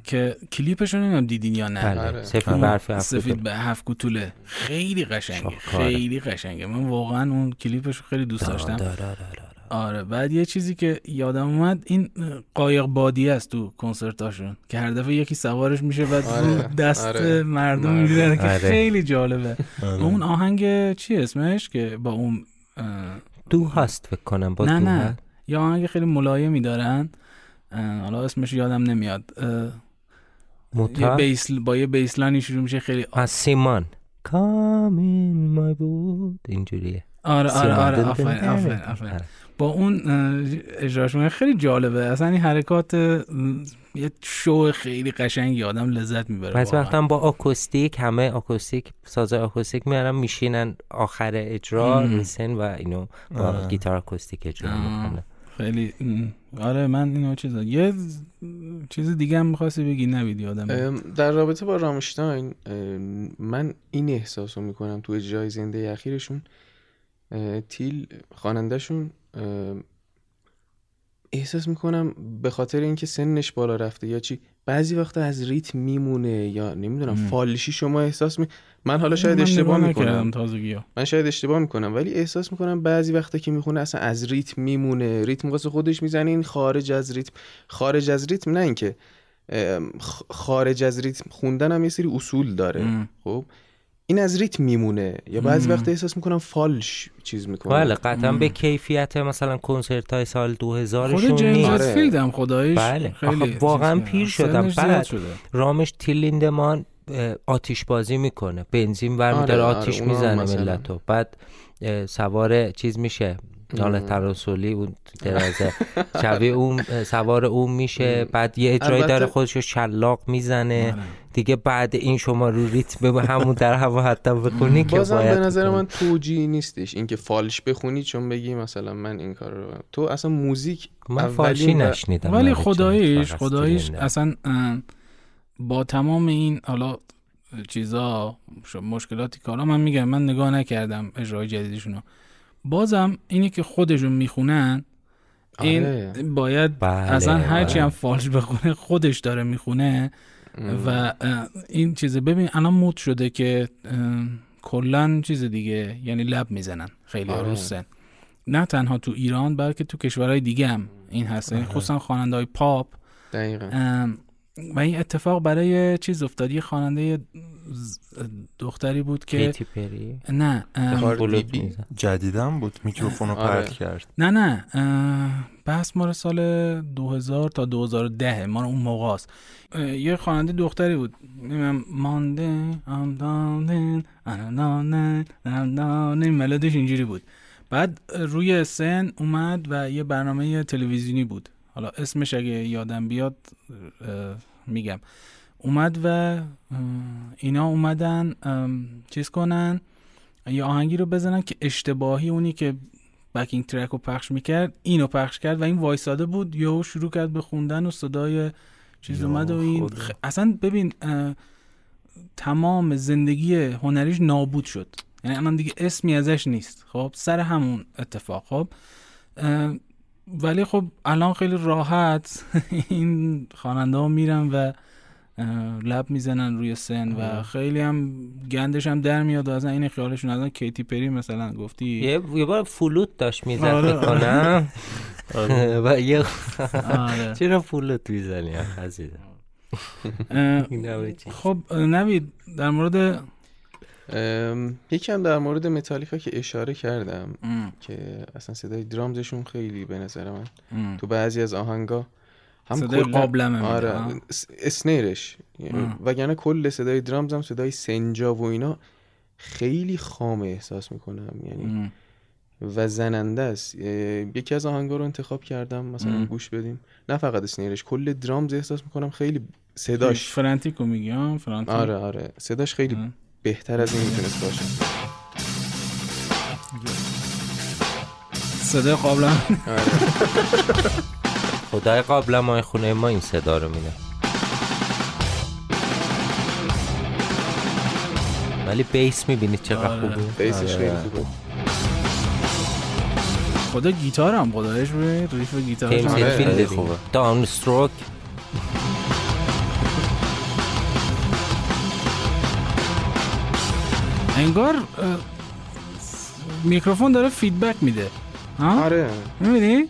که کلیپش رو نمی‌دونم دیدین یا نه. بله. آره. سفید برف سفید به هفت کوتوله. خیلی قشنگه. خیلی قشنگه. من واقعا اون کلیپش رو خیلی دوست داشتم. آره بعد یه چیزی که یادم اومد این قایق بادی است تو کنسرتاشون که هر دفعه یکی سوارش میشه بعد آره. دست آره. مردم می‌گیرن که آره. خیلی جالبه. آره. اون آهنگ چی اسمش؟ که با اون دو هست فکر کنم با نه نه. یا آهنگ خیلی ملایمی دارن. حالا اسمش یادم نمیاد. یه بیس با یه بیسلانی شروع میشه خیلی از سیمان. Come in my boat اینجوریه. آره آره آره. آفرین آفرین آفرین. با اون اجراشون خیلی جالبه. اصلا این حرکات یه شو خیلی قشنگی. آدم لذت می‌بره بعضی وقتا با آکوستیک همه آکوستیک ساز آکوستیک میارن میشینن آخر اجرا میسن و اینو با گیتار آکوستیک اجرا می‌کنن خیلی آره من اینو چیز یه چیز دیگه هم می‌خواستی بگی؟ نوید یادم در رابطه با رامشتاین من این احساس رو می‌کنم تو اجرای زنده اخیرشون. تیل خوانندهشون احساس می‌کنم به خاطر اینکه سنش بالا رفته یا چی بعضی وقتا از ریتم میمونه یا نمی‌دونم فالشی شما احساس می من حالا شاید اشتباه می‌کنم. من شاید اشتباه می‌کنم ولی احساس می‌کنم بعضی وقتا که می‌خونه اصلا از ریتم میمونه. ریتم واسه خودش می‌زنه این خارج از ریتم خارج از ریتم نه اینکه خارج از ریتم خوندن هم یه سری اصول داره. خب؟ این از ریتم میمونه. یا بعضی وقت احساس می‌کنم فالش چیز می‌کنه. بله قطعا به کیفیت مثلا کنسرت های سال 2000 خود جیمز آره. فیلد خدایش بله. خیلی واقعا پیر شده. بعد رامش تیلیندمان آتیش بازی می‌کنه. بنزین برمیداره آره, آره، آتیش آره می‌زنه ملتو. بعد سوار چیز میشه. نال تراسلی اون درازه. شبیه اون سوار اون میشه بعد یه اجرایی داره خودشو شلاق می‌زنه. آره. دیگه بعد این شما رو ریتم همون در هوا حتی بخونی که بازم به نظر من توجی نیستش اینکه فالش بخونی چون بگی مثلا من این کار رو تو اصلا موزیک من فالشی نشنیدم ولی خداییش خداییش اصلا با تمام این حالا چیزا مشکلاتی که حالا من میگم من نگاه نکردم اجرای جدیدشونو. بازم اینی که خودشون می‌خونن این آره. باید بله، اصلا هرچی هم فالش بخونه خودش داره می‌خونه و این چیزه ببین الان مود شده که کلا چیز دیگه یعنی لب می‌زنن خیلی آره. سن نه تنها تو ایران بلکه تو کشورهای دیگه هم این هست آره. خصوصا خواننده های پاپ دقیقا. و این اتفاق برای چیز افتاد یه خواننده دختری بود که کیتی پری؟ نه جدیدم بود میکروفون رو آره. پرت کرد. نه نه بحث مال سال 2000 تا 2010 ما اون موقع است. یه خواننده دختری بود میگم مانده ام دانن انا ملودش اینجوری بود. بعد روی سن اومد و یه برنامه تلویزیونی بود. حالا اسمش اگه یادم بیاد میگم. اومد و اینا اومدن چیز کنن یه آهنگی رو بزنن که اشتباهی اونی که بکینگ ترک رو پخش می‌کرد اینو پخش کرد و این وایساده بود یا شروع کرد به خوندن و صدای چیز اومد و این اصلا ببین تمام زندگی هنریش نابود شد. یعنی الان دیگه اسمی ازش نیست. خب سر همون اتفاق. خب ولی خب الان خیلی راحت این خواننده ها میرن و لب می‌زنن روی سن و خیلی هم گندش هم در میاد و از این خیالشون از کیتی پری مثلا گفتی یه, یه بار فلوت داشت می‌زد آره. کنم آره. و یه آره. چرا فلوت می‌زنی خب نوید در مورد یکم در مورد متالیکا که اشاره کردم که اصلا صدای درامزشون خیلی به نظر من تو بعضی از آهنگا هم صدای قابلمه آره اسنیرش. وگرنه کل صدای درامز هم صدای سنجا و اینا خیلی خامه احساس می‌کنم یعنی و زننده است. یکی از آهنگا رو انتخاب کردم مثلا گوش بدیم. نه فقط اسنیرش کل درامز احساس می‌کنم خیلی صداش فرانتیکو میگم فرانتیک آره آره. صداش خیلی بهتر از این می‌تونست باشه. صدای قابلم آره. خدای قابل ما خونه ما این صدا رو میده ولی بیس می‌بینید چقدر آره. خوبه. بیسش خیلی خوبه. خدا گیتار هم خدایش به ریف گیتار هم. آره. خوبه. داون ستروک انگار میکروفون داره feedback میده. آره. می‌بینی؟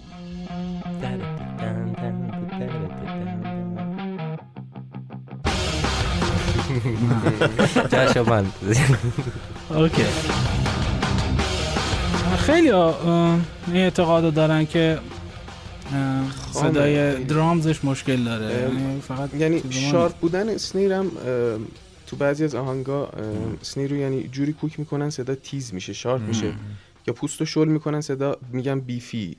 من okay. خیلی این اعتقاد دارن که صدای drums ش مشکل داره. یعنی فقط یعنی sharp بودن snare م تو بعضی از آهنگا snare رو یعنی جوری کوک می‌کنن صدا تیز میشه sharp میشه. یا پوست رو شل می‌کنن صدا میگن beefy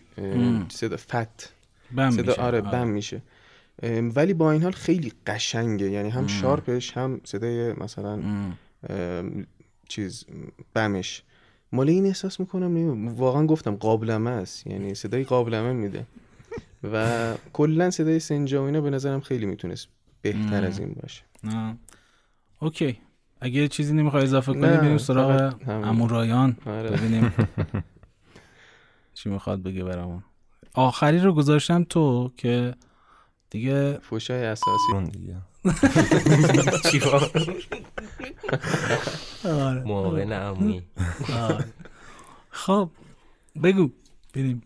صدا fat. بم صدا میشه. آره. بم میشه. ولی با این حال خیلی قشنگه. یعنی هم شارپش هم صدای مثلا چیز بمش. مال این احساس می‌کنم واقعا گفتم قابلمه است. یعنی صدای قابلمه میده. و کلا صدای سنجا به نظرم خیلی می‌تونست بهتر از این باشه. اوکی. اگه چیزی نمی‌خوای اضافه کنی بریم سراغ امورایان آره. ببینیم چی می‌خواد بگه برامون. آخری رو گذاشتم تو که دیگه فوشای اساسی. دیگه. چی معاون عمومی خب بگو. بریم.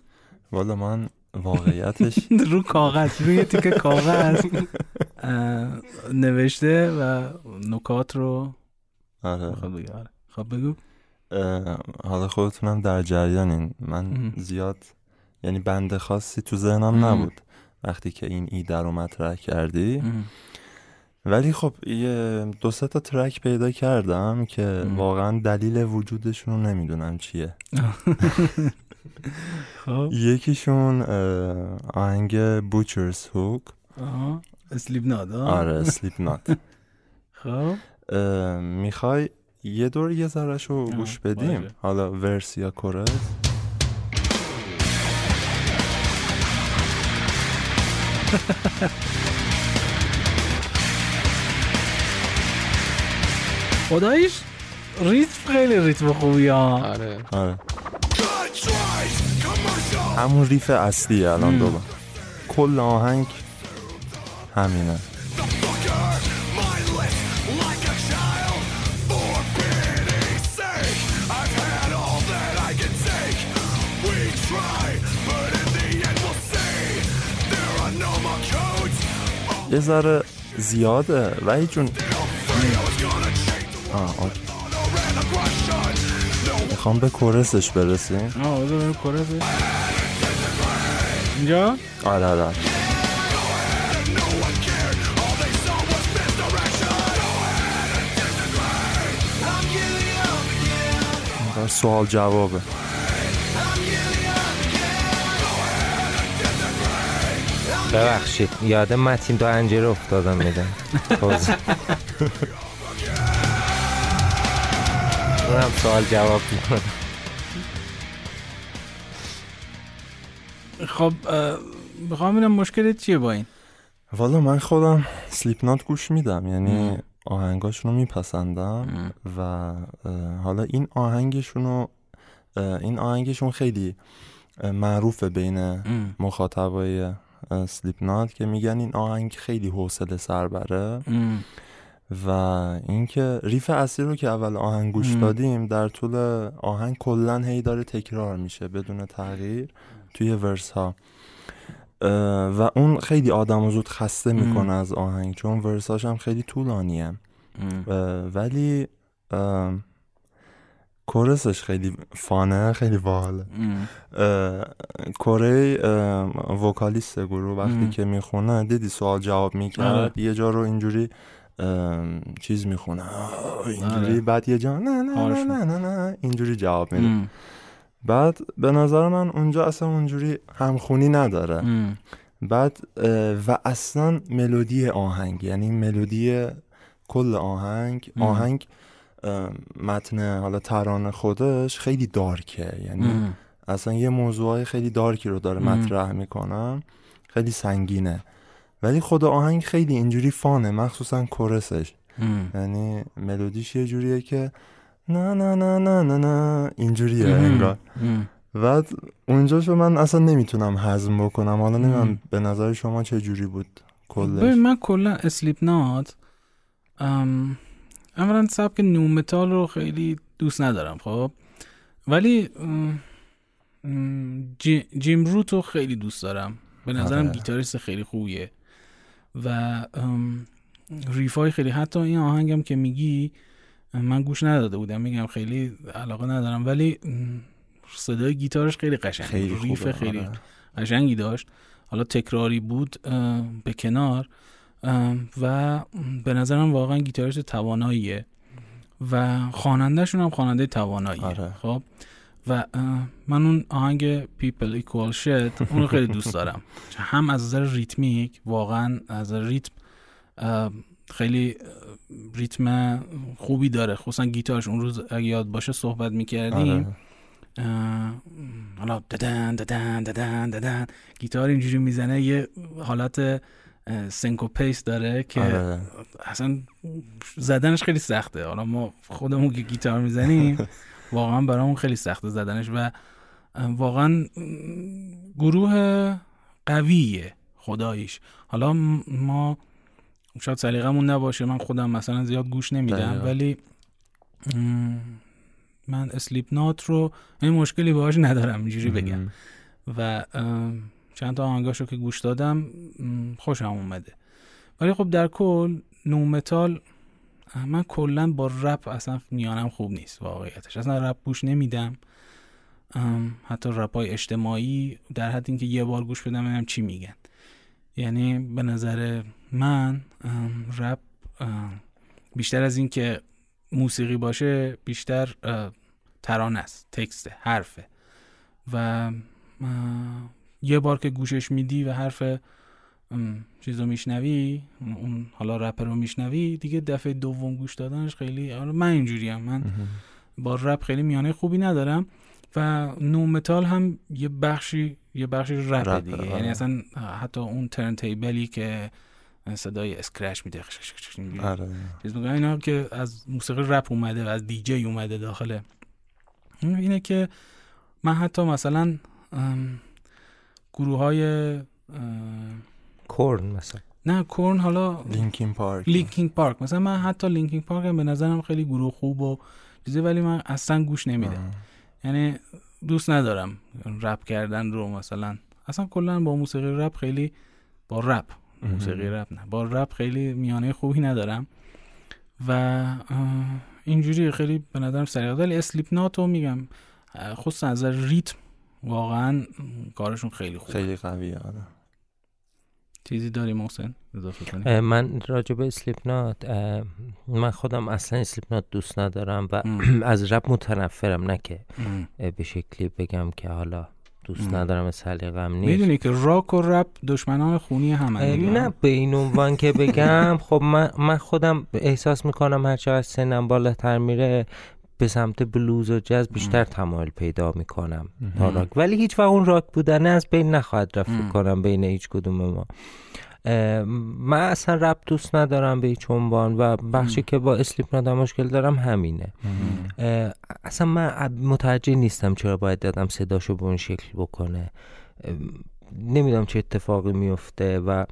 والا من واقعیتش رو کاغذ روی تیکه کاغذ. نوشته و نکات رو آره. خب بگو. حالا خودتونم در جریانین. من زیاد یعنی بنده خاصی تو ذهنم نبود. وقتی که این ایده رو مطرح کردی. ولی خب یه دو سه تا ترک پیدا کردم که واقعا دلیل وجودشون رو نمی‌دونم چیه. خب. یکیشون آهنگ Butcher's Hook Slipknot آره Slipknot خب می‌خوای یه دور یه ذرهش رو گوش بدیم؟ حالا verse یا chorus خداییش ریتم خیلی ریتم خوبی ها. آره. آره. همون ریف اصلی الان دوباره کل آهنگ همینه. یه ذره زیاده. ولی جون. آه می‌خوام به کورسش برسیم. آه به کورسش. اینجا؟ آره آره. سوال جوابه. ببخشید. یاد متین دو انجیر افتادم میدم. اونم سوال جواب می‌کنم خب بخوام ببینم مشکلت چیه با این؟ والا من خودم سلیپ نات گوش میدم. یعنی آهنگاشون رو میپسندم و حالا این آهنگشون این آهنگشون خیلی معروفه بین مخاطبای سلیپ نات که میگن این آهنگ خیلی حوصله سر بره. و اینکه ریف اصلی رو که اول آهنگ گوش دادیم در طول آهنگ کلا هی داره تکرار میشه بدون تغییر توی ورس ها و اون خیلی آدم زود خسته می‌کنه از آهنگ چون ورساش هم خیلی طولانیه. ولی کورسش خیلی فانه خیلی باحاله. کره وکالیست گروه وقتی که می‌خونه دیدی سوال جواب می‌کرد آره. یه جا رو اینجوری چیز می‌خونه. اینجوری آره. بعد یه جا نه نه نه نه نه, نه اینجوری جواب میده. بعد به نظر من اونجا اصلا اونجوری همخونی نداره. بعد و اصلا ملودی آهنگ یعنی ملودی کل آهنگ آهنگ متن حالا ترانه خودش خیلی دارکه. یعنی اصلا یه موضوعای خیلی دارکی رو داره مطرح می‌کنم. خیلی سنگینه. ولی خود آهنگ خیلی اینجوری فانه مخصوصا کورسش. یعنی ملودیش یه جوریه که نه نه نه نه نه نه اینجوریه انگار. و اونجا شو من اصلا نمی‌تونم هضم بکنم. حالا نمی‌دونم به نظر شما چه جوری بود کلش. من کلا Slipknot اولا سبک nu metal رو خیلی دوست ندارم خب. ولی Jim Root رو خیلی دوست دارم. به نظرم آره. گیتاریست خیلی خوبیه. و riff ای خیلی حتی این آهنگم که میگی من گوش نداده بودم میگم خیلی علاقه ندارم. ولی صدای گیتارش خیلی قشنگ خیلی riff خیلی آره. قشنگی داشت. حالا تکراری بود به کنار. و به نظرم واقعا گیتاریست تواناییه. و خوانندهشون هم خواننده تواناییه. آره. خب؟ و من اون آهنگ People Equal Shit اون رو خیلی دوست دارم. هم از نظر ریتمیک واقعا از ریتم خیلی ریتم خوبی داره. خصوصا گیتارش اون روز اگه یاد باشه صحبت می‌کردیم. آره. حالا ددن ددن ددن ددن. گیتار اینجوری می‌زنه یه حالت سنکوپیس داره که آره. اصلا زدنش خیلی سخته. حالا ما خودمون که گیتار می‌زنیم واقعا برامون خیلی سخته زدنش و واقعا گروه قویه خداییش. حالا ما شاید سلیقمون نباشه من خودم مثلا زیاد گوش نمیدم ولی من Slipknot رو این مشکلی باهاش ندارم اینجوری بگم. و چند تا آهنگاشو که گوش دادم خوشم اومده. ولی خب در کل nu metal من کلا با رپ اصلا میانم خوب نیست واقعیتش. اصلا رپ گوش نمیدم. حتی رپ های اجتماعی در حد اینکه یه بار گوش بدم ببینم چی میگن. یعنی به نظر من رپ بیشتر از اینکه موسیقی باشه بیشتر ترانه است text حرفه. و یه بار که گوشش میدی و حرف چیز رو میشنوی اون حالا رپ رو میشنوی دیگه دفعه دوم گوش دادنش خیلی آره من اینجوریم من با رپ خیلی میانه خوبی ندارم و nu metal هم یه بخشی یه بخشی رپ دیگه. یعنی آره. اصلا حتی اون turntable ی که صدای scratch میده آره. چیز اینا که از موسیقی رپ اومده و از دیجی اومده داخله اینه که من حتی مثلا گروه های Korn مثلا. نه Korn حالا Linkin Park. Linkin Park. مثلا من حتی Linkin Park هم به نظرم خیلی گروه خوب و چیزی ولی من اصلا گوش نمیدم یعنی دوست ندارم رپ کردن رو مثلا. اصلا کلا با موسیقی رپ خیلی با رپ. موسیقی رپ نه. با رپ خیلی میانه خوبی ندارم. و اینجوری خیلی به نظرم سریع. ولی Slipknot و میگم خصوصا از ریتم. واقعا کارشون خیلی خوبه. خیلی قویه آره. چیزی داری محسن؟ اضافه کنی؟ من راجع به Slipknot من خودم اصلا Slipknot دوست ندارم و از رپ متنفرم نه که به شکلی بگم که حالا دوست ندارم سلیقم نیست. می‌دونی که راک و رپ دشمنان خونی همن نه به این عنوان که بگم خب من, من خودم احساس می‌کنم هرچقدر سنم بالاتر میره به سمت بلوز و جاز بیشتر تمایل پیدا می‌کنم. تا راک. ولی هیچ وقت اون راک بودن از بین نخواهد رفت کنم بین هیچ کدوم ما. من اصلا رپ دوست ندارم به هیچ عنوان و بخشی که با Slipknot م مشکل دارم همینه. اصلا من متوجه نیستم چرا باید دادم صداشو به اون شکل بکنه. نمی‌دونم چه اتفاقی میفته و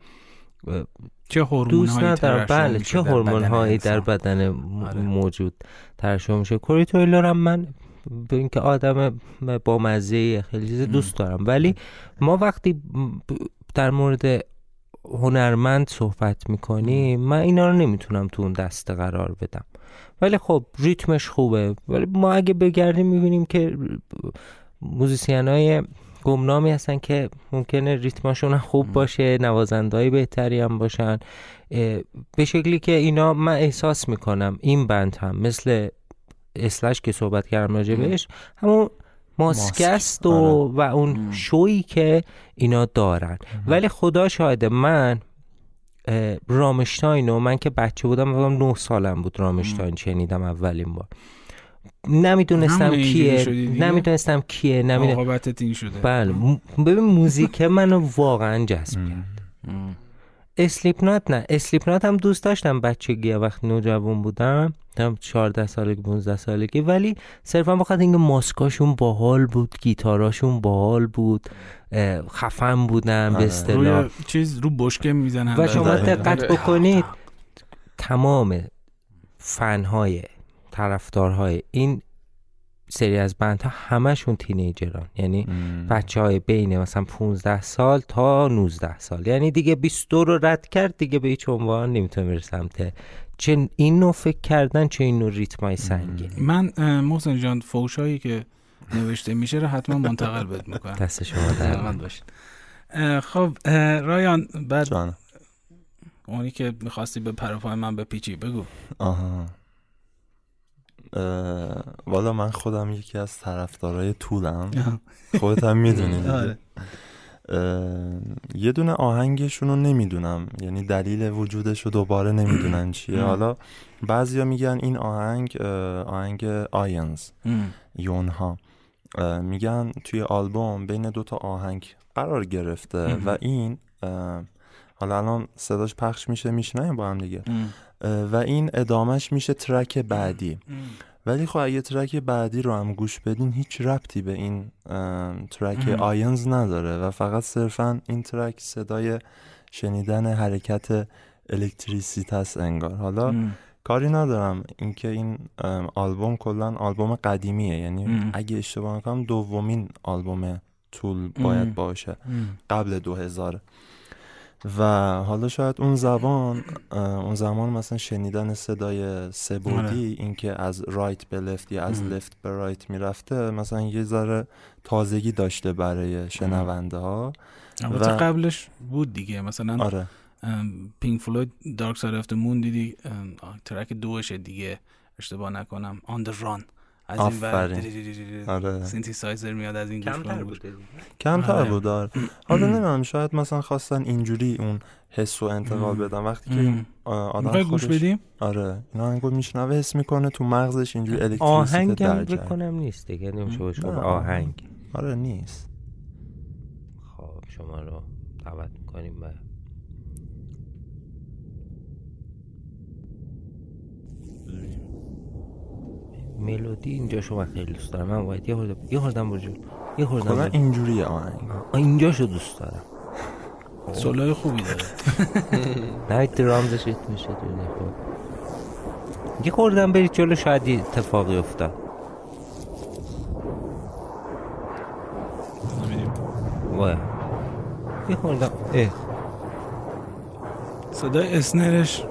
چه دوست ندارم. بله چه هورمون هایی در بدن آره. موجود ترشح میشه. کوری تویلر من به اینکه آدم با مزه خیلی چیز دوست دارم. ولی ما وقتی در مورد هنرمند صحبت می‌کنیم من اینا رو نمی‌تونم تو اون دسته قرار بدم. ولی خب ریتمش خوبه. ولی ما اگه بگردیم می‌بینیم که موزیسین های گمنامی هستن که ممکنه ریتماشون خوب باشه نوازندهای بهتری هم باشن. به شکلی که اینا من احساس می‌کنم این بند هم مثل اسلش که صحبت کردم راجع بهش همون ماسکست و, آره. و اون شویی که اینا دارن. ولی خدا شاهده من Rammstein و من که بچه بودم نه سالم بود Rammstein شنیدم اولین بار. نمی‌دونستم کیه نمی‌دونستم کیه نمی‌دونستم این شده. بله ببین موزیک منو واقعا جذب کرد. Slipknot نه Slipknot هم دوست داشتم بچگی وقتی نوجوان بودم هم 14 سالگی 15 سالگی ولی صرفا بخاطر اینکه ماسکاشون باحال بود گیتاراشون باحال بود خفن بودن به آره. اصطلاح. چیز رو بشکه می‌زنن. و شما دقت بکنید تمام فنهای طرفدارهای این سری از بندها همشون تینیجران. یعنی بچه های بین مثلا 15 سال تا 19 سال. یعنی دیگه 22 رو رد کرد دیگه به هیچ عنوان نمی‌تونه بره سمت چه این نوع فکر کردن چه این نوع ریتمای سنگین من محسن جان فوشایی که نوشته میشه رو حتما منتقل بهت می‌کنم. دست شما در باشید خب رایان بعد اونی که می‌خواستی به پروپای من بپیچی بگو. آها. والا من خودم یکی از طرفدارای طولم. خودت هم می‌دونی آره. یه دونه آهنگشون رو نمی‌دونم. یعنی دلیل وجودش رو دوباره نمی‌دونن چیه. حالا بعضیا میگن این آهنگ آهنگ آینز یونها. میگن توی آلبوم بین دوتا آهنگ قرار گرفته و این حالا الان صداش پخش میشه میشنیم با هم دیگه. و این ادامش میشه ترک بعدی. ولی خب اگه ترک بعدی رو هم گوش بدین هیچ ربطی به این ترک آینز نداره و فقط صرفا این ترک صدای شنیدن حرکت الکتریسیت هست انگار. حالا کاری ندارم اینکه این آلبوم کلا آلبوم قدیمیه. یعنی اگه اشتباه نکنم دومین آلبوم طول باید باشه. قبل دو هزار و حالا شاید اون زبان اون زمان مثلا شنیدن صدای سبودی آره. اینکه از رایت به لفت یا از لفت به رایت می‌رفته مثلا یه ذره تازگی داشته برای شنونده ها و قبلش بود دیگه مثلا آره. پینک فلوید دارک ساید مون دیدی ترک دوشه دیگه اشتباه نکنم آن ران از این آفرین. آره. سینتیسایزر میاد از این کمتر بود کمتر آره. بود آره. حالا نمی‌دونم شاید مثلا خواستن اینجوری اون حس و انتقال بدن وقتی که آدم می‌خوای گوش خودش- بدیم آره این آهنگو میشنوه حس می‌کنه تو مغزش اینجوری الکتریسیته آهنگ در هم. بکنم نیست دیگه نمیشه نه. آهنگ آره نیست خب شما رو دعوت می‌کنیم به ملودی اینجا شما خیلی دوست دارم. من باید یه خورده یه خوردم برجو یه خوردم کلا برجو. اینجوری آهنگ اینجا شو دوست دارم. سولای خوبی داره. نه درامزش میشه دونه خب؟ یه خوردم برید جلو شاید یه اتفاقی افتاد. وای. یه خوردم اه. صدای اسنرش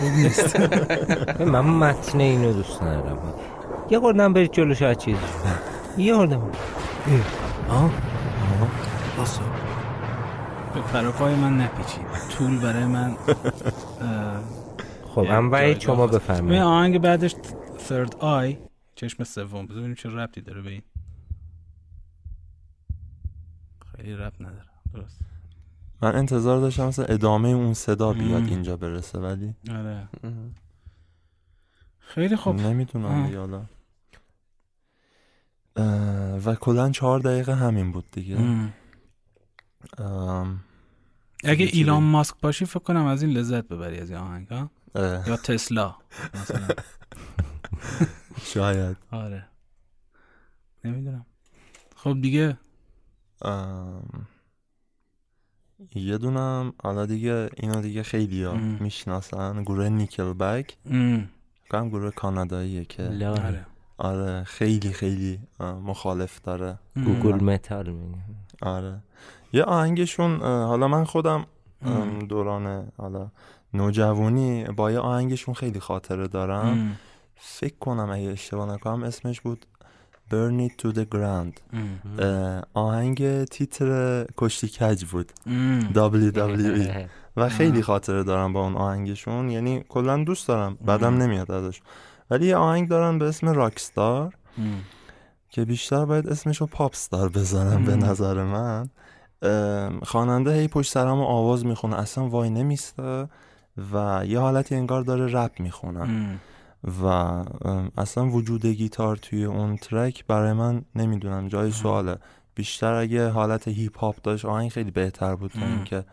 خوب نیست. من متن اینو دوست ندارم. یه خوردم برید جلو شاید چیزی شد. یه خوردم. آه. باسو به پروپای من نپیچید. طول برای من خب جایگاه شما. بفرمایید. ببین آهنگ بعدش third eye چشم سوم. ببینیم چه ربطی داره به این. خیلی ربط نداره. درست. من انتظار داشتم مثلا ادامه اون صدا بیاد مم. اینجا برسه ولی آره. خیلی خوب. نمی‌دونم آه. و کلا چهار دقیقه همین بود دیگه. اگه ایلان؟ ماسک باشی فکر کنم از این لذت ببری از این آهنگ ها؟ یا تسلا مثلا. شاید. آره. نمی‌دونم. خب دیگه. یه دونم حالا دیگه اینو دیگه خیلی ها. می‌شناسن. گروه Nickelback گروه کاناداییه که. آره. آره خیلی خیلی مخالف داره. گوگل متال میگه آره یه آهنگشون حالا من خودم. دوران حالا نوجوانی با یه آهنگشون خیلی خاطره دارم ام. فکر کنم اگه اشتباه نکنم اسمش بود Burn It To The Ground ام. آهنگ تیتر کشتی کج بود. WWE و خیلی. خاطره دارم با اون آهنگشون یعنی کلا دوست دارم بعدم. نمیاد ازش ولی یه آهنگ دارن به اسم راکستار. که بیشتر باید اسمشو پاپ ستار بذارم به. نظر من خواننده هی پشت سرم آواز می‌خونه اصلا وای نمیسته و یه حالتی انگار داره رپ می‌خونه. و اصلا وجود گیتار توی اون ترک برای من نمی‌دونم جای سواله بیشتر اگه حالت هیپ هاپ داشت آهنگ خیلی بهتر بود تا. اینکه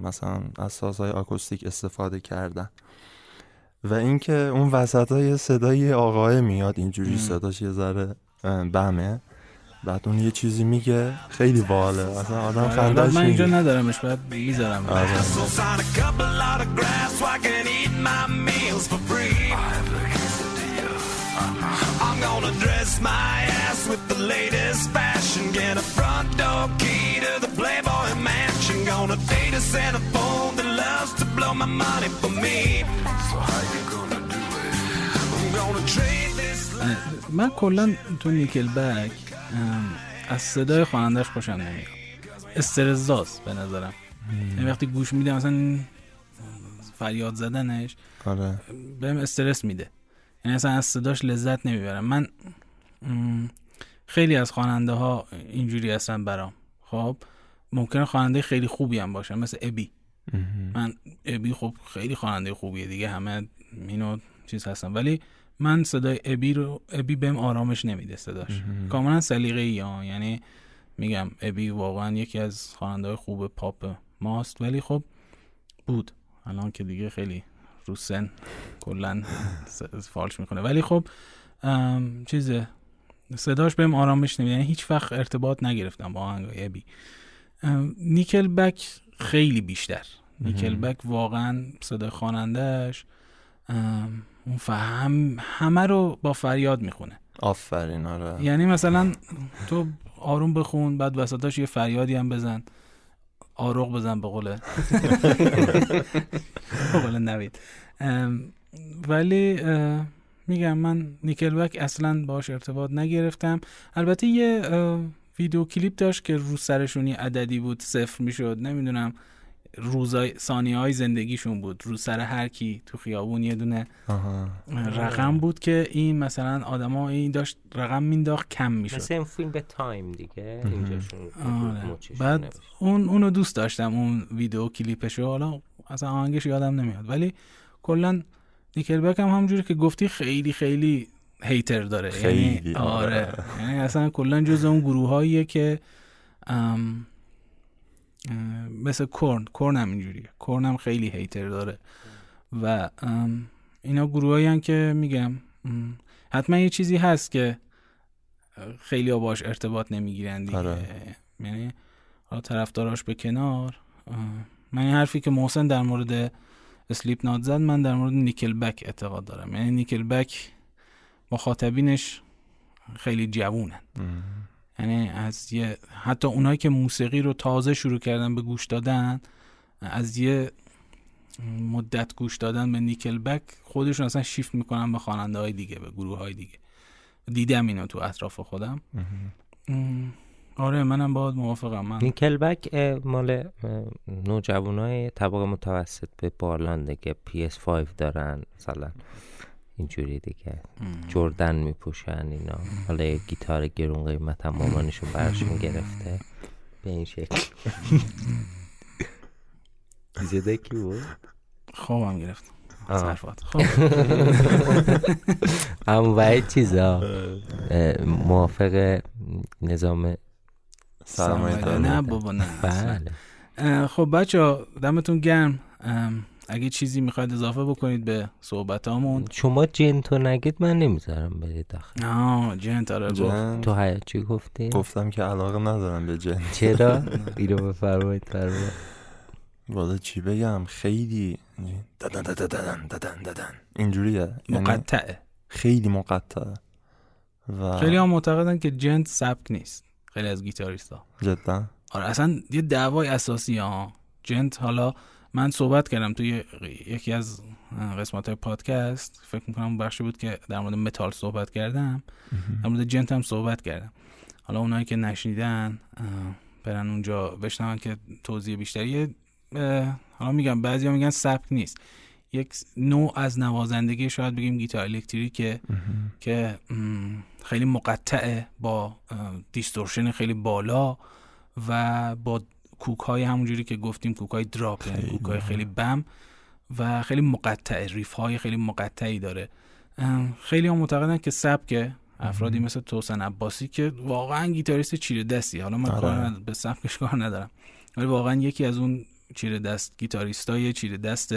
مثلا از سازهای آکوستیک استفاده کردن و اینکه اون وسط های صدای آقای میاد اینجوری. صداش یه ذره بمه. بعد اون یه چیزی میگه. خیلی باحاله مثلا آدم آره، خندش من اینجا ندارمش بعد می‌ذارم gonna dress my ass with the latest fashion. Get a front door key to the Playboy mansion. Gonna date a Santa phone that loves to blow my money for me. So how you gonna do it? I'm gonna trade this من کلا تو نیکل بک از صدای خوانندهش خوشم نمیاد استرزاز به نظرم یعنی وقتی گوش میدم مثلا فریاد زدنش آره بهم استرس میده یعنی اصلا از صداش لذت نمی‌برم. من خیلی از خواننده ها اینجوری هستن برام. خب ممکنه خواننده خیلی خوبی هم باشن مثل ابی. من ابی خب خیلی خواننده خوبیه دیگه همه اینو چیز هستن. ولی من صدای ابی رو ابی بهم آرامش نمیده صداش. کاملا سلیقه ای ها یعنی میگم ابی واقعا یکی از خواننده های خوب پاپ ماست. ولی خب بود. الان که دیگه خیلی رو سن. کلا فالش می‌کنه. ولی خب چیزه صداش بهم آرامش نمیده یعنی هیچ وقت ارتباط نگرفتم با آهنگای ابی نیکل بک خیلی بیشتر. نیکل بک واقعا صدای خوانندهش اون فهم همه رو با فریاد می‌خونه. آفرین آره. یعنی مثلا تو آروم بخون بعد وسطاش یه فریادی هم بزن. آروغ بزن به قول. به قول نوید. ولی میگم من نیکلبک اصلا باش ارتباط نگرفتم. البته یه ویدیو کلیپ داشت که رو سرشون یه عددی بود صفر می‌شد. نمی‌دونم. روزای ثانیه های زندگیشون بود. رو سر هر کی تو خیابون یه دونه آها. رقم بود که این مثلا آدما این داشت رقم مینداخت کم می‌شد. مثل این فیلم به تایم دیگه اینجاشون آره. بعد. اون اونو دوست داشتم اون ویدیو کلیپشو. حالا اصلا آهنگش یادم نمیاد. ولی کلا نیکلبک هم همونجوری که گفتی خیلی خیلی هیتر داره. خیلی، یعنی آره. یعنی اصلا کلا جز اون گروه که ام، مثل کرن کرن هم اینجوریه. کرن هم خیلی هیتر داره. و اینا گروهایی که میگم حتما یه چیزی هست که خیلی ها باش ارتباط نمی‌گیرن دیگه. آره. یعنی حالا طرفداراش به کنار. من این حرفی که محسن در مورد اسلیپ نات زد من در مورد نیکل بک اعتقاد دارم. یعنی نیکل بک مخاطبینش خیلی جوونن. یعنی از یه حتی اونایی که موسیقی رو تازه شروع کردن به گوش دادن از یه مدت گوش دادن به نیکل بک خودشون اصلا شیفت می‌کنن به خواننده های دیگه به گروه های دیگه. دیدم اینو تو اطراف خودم. آره منم باید موافقم. من نیکلبک اه، مال نوجوانای طبق متوسط به بالان دیگه PS5 دارن مثلا. اینجوری دیگه. جردن میپوشن اینا. حالا یه گیتار گرون قیمت هم مامانشون برشون گرفته. به این شکل. زده کی بود؟ خوابم گرفت. حرفات خب. اما باید چیزا. موافق نظام سرمایه نه بابا نه اصلا. بله. خب بچه دمتون گرم. اگه چیزی می‌خواید اضافه بکنید به صحبتامون. شما جنتو نگید من نمی‌ذارم برید آخه آه جنت آره گفت. جن؟ تو حیات چی گفتی؟ گفتم که علاقه ندارم به جن. چرا؟ اینو بفرمایید فرمایید. والا چی بگم؟ خیلی ددن ددن ددن ددن ددن. اینجوریه؟ یعنی مقطعه. خیلی مقطعه. و خیلی هم معتقدن که جنت سبک نیست. خیلی از گیتاریستا. جدا؟ آره اصلا یه دعوای اساسی ها. جنت حالا من صحبت کردم توی یکی از قسمت های پادکست. فکر می‌کنم بخشی بود که در مورد متال صحبت کردم. در مورد جنت هم صحبت کردم. حالا اونایی که نشنیدن برن اونجا بشنون که توضیح بیشتری. حالا میگم بعضیا میگن سبک نیست. یک نوع از نوازندگی شاید بگیم گیتار الکتریکه که خیلی مقطعه با distortion خیلی بالا و با کوک های همونجوری که گفتیم کوک های drop یعنی خیلی. کوک های خیلی بم و خیلی مقطع riff های خیلی مقطعی داره خیلی هم معتقدن که سبک افرادی مثل توسین عباسی که واقعا گیتاریست چیره دستی حالا من آره. کار به سبکش کار ندارم ولی واقعا یکی از اون چیره دست گیتاریستای چیره دست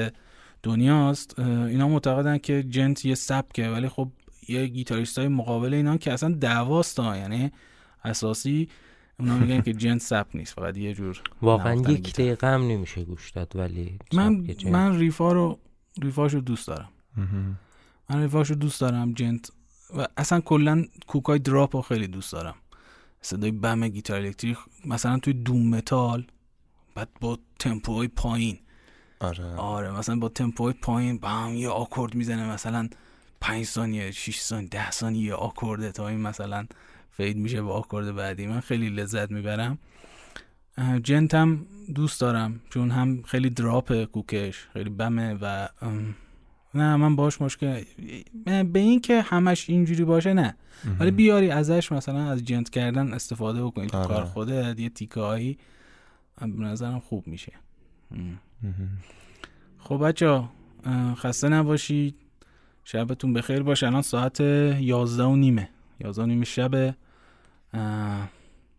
دنیاست اینا معتقدن که djent یه سبکه ولی خب یه گیتاریستای مقابل اینا که اصلا دعواست ها. یعنی اساسی اونا میگن که djent سبک نیست فقط یه جور واقعا یک. دقیقه هم نمیشه گوش داد ولی من. من riff ا رو riff اشو دوست دارم. من riff اشو دوست دارم djent و اصلا کلا کوکای drop رو خیلی دوست دارم. صدای بم گیتار الکتریک مثلا توی doom metal بعد با تمپوهای پایین. آره. آره مثلا با تمپوهای پایین بم یه آکورد می‌زنه مثلا 5 ثانیه 6 ثانیه 10 ثانیه یه آکورد تا این مثلا فید میشه به آکورد بعدی. من خیلی لذت می‌برم. جنت هم دوست دارم چون هم خیلی دراپ کوکش خیلی بمه و نه من باش مشکل به این که همش اینجوری باشه نه. ولی بیاری ازش مثلا از جنت کردن استفاده بکنی تو آره. کار خودت یه تیکه هایی به نظرم خوب میشه. خب بچه خسته نباشید. شبتون بخیر باشه الان ساعت یازده و نیمه. یازده و نیمه شب اه،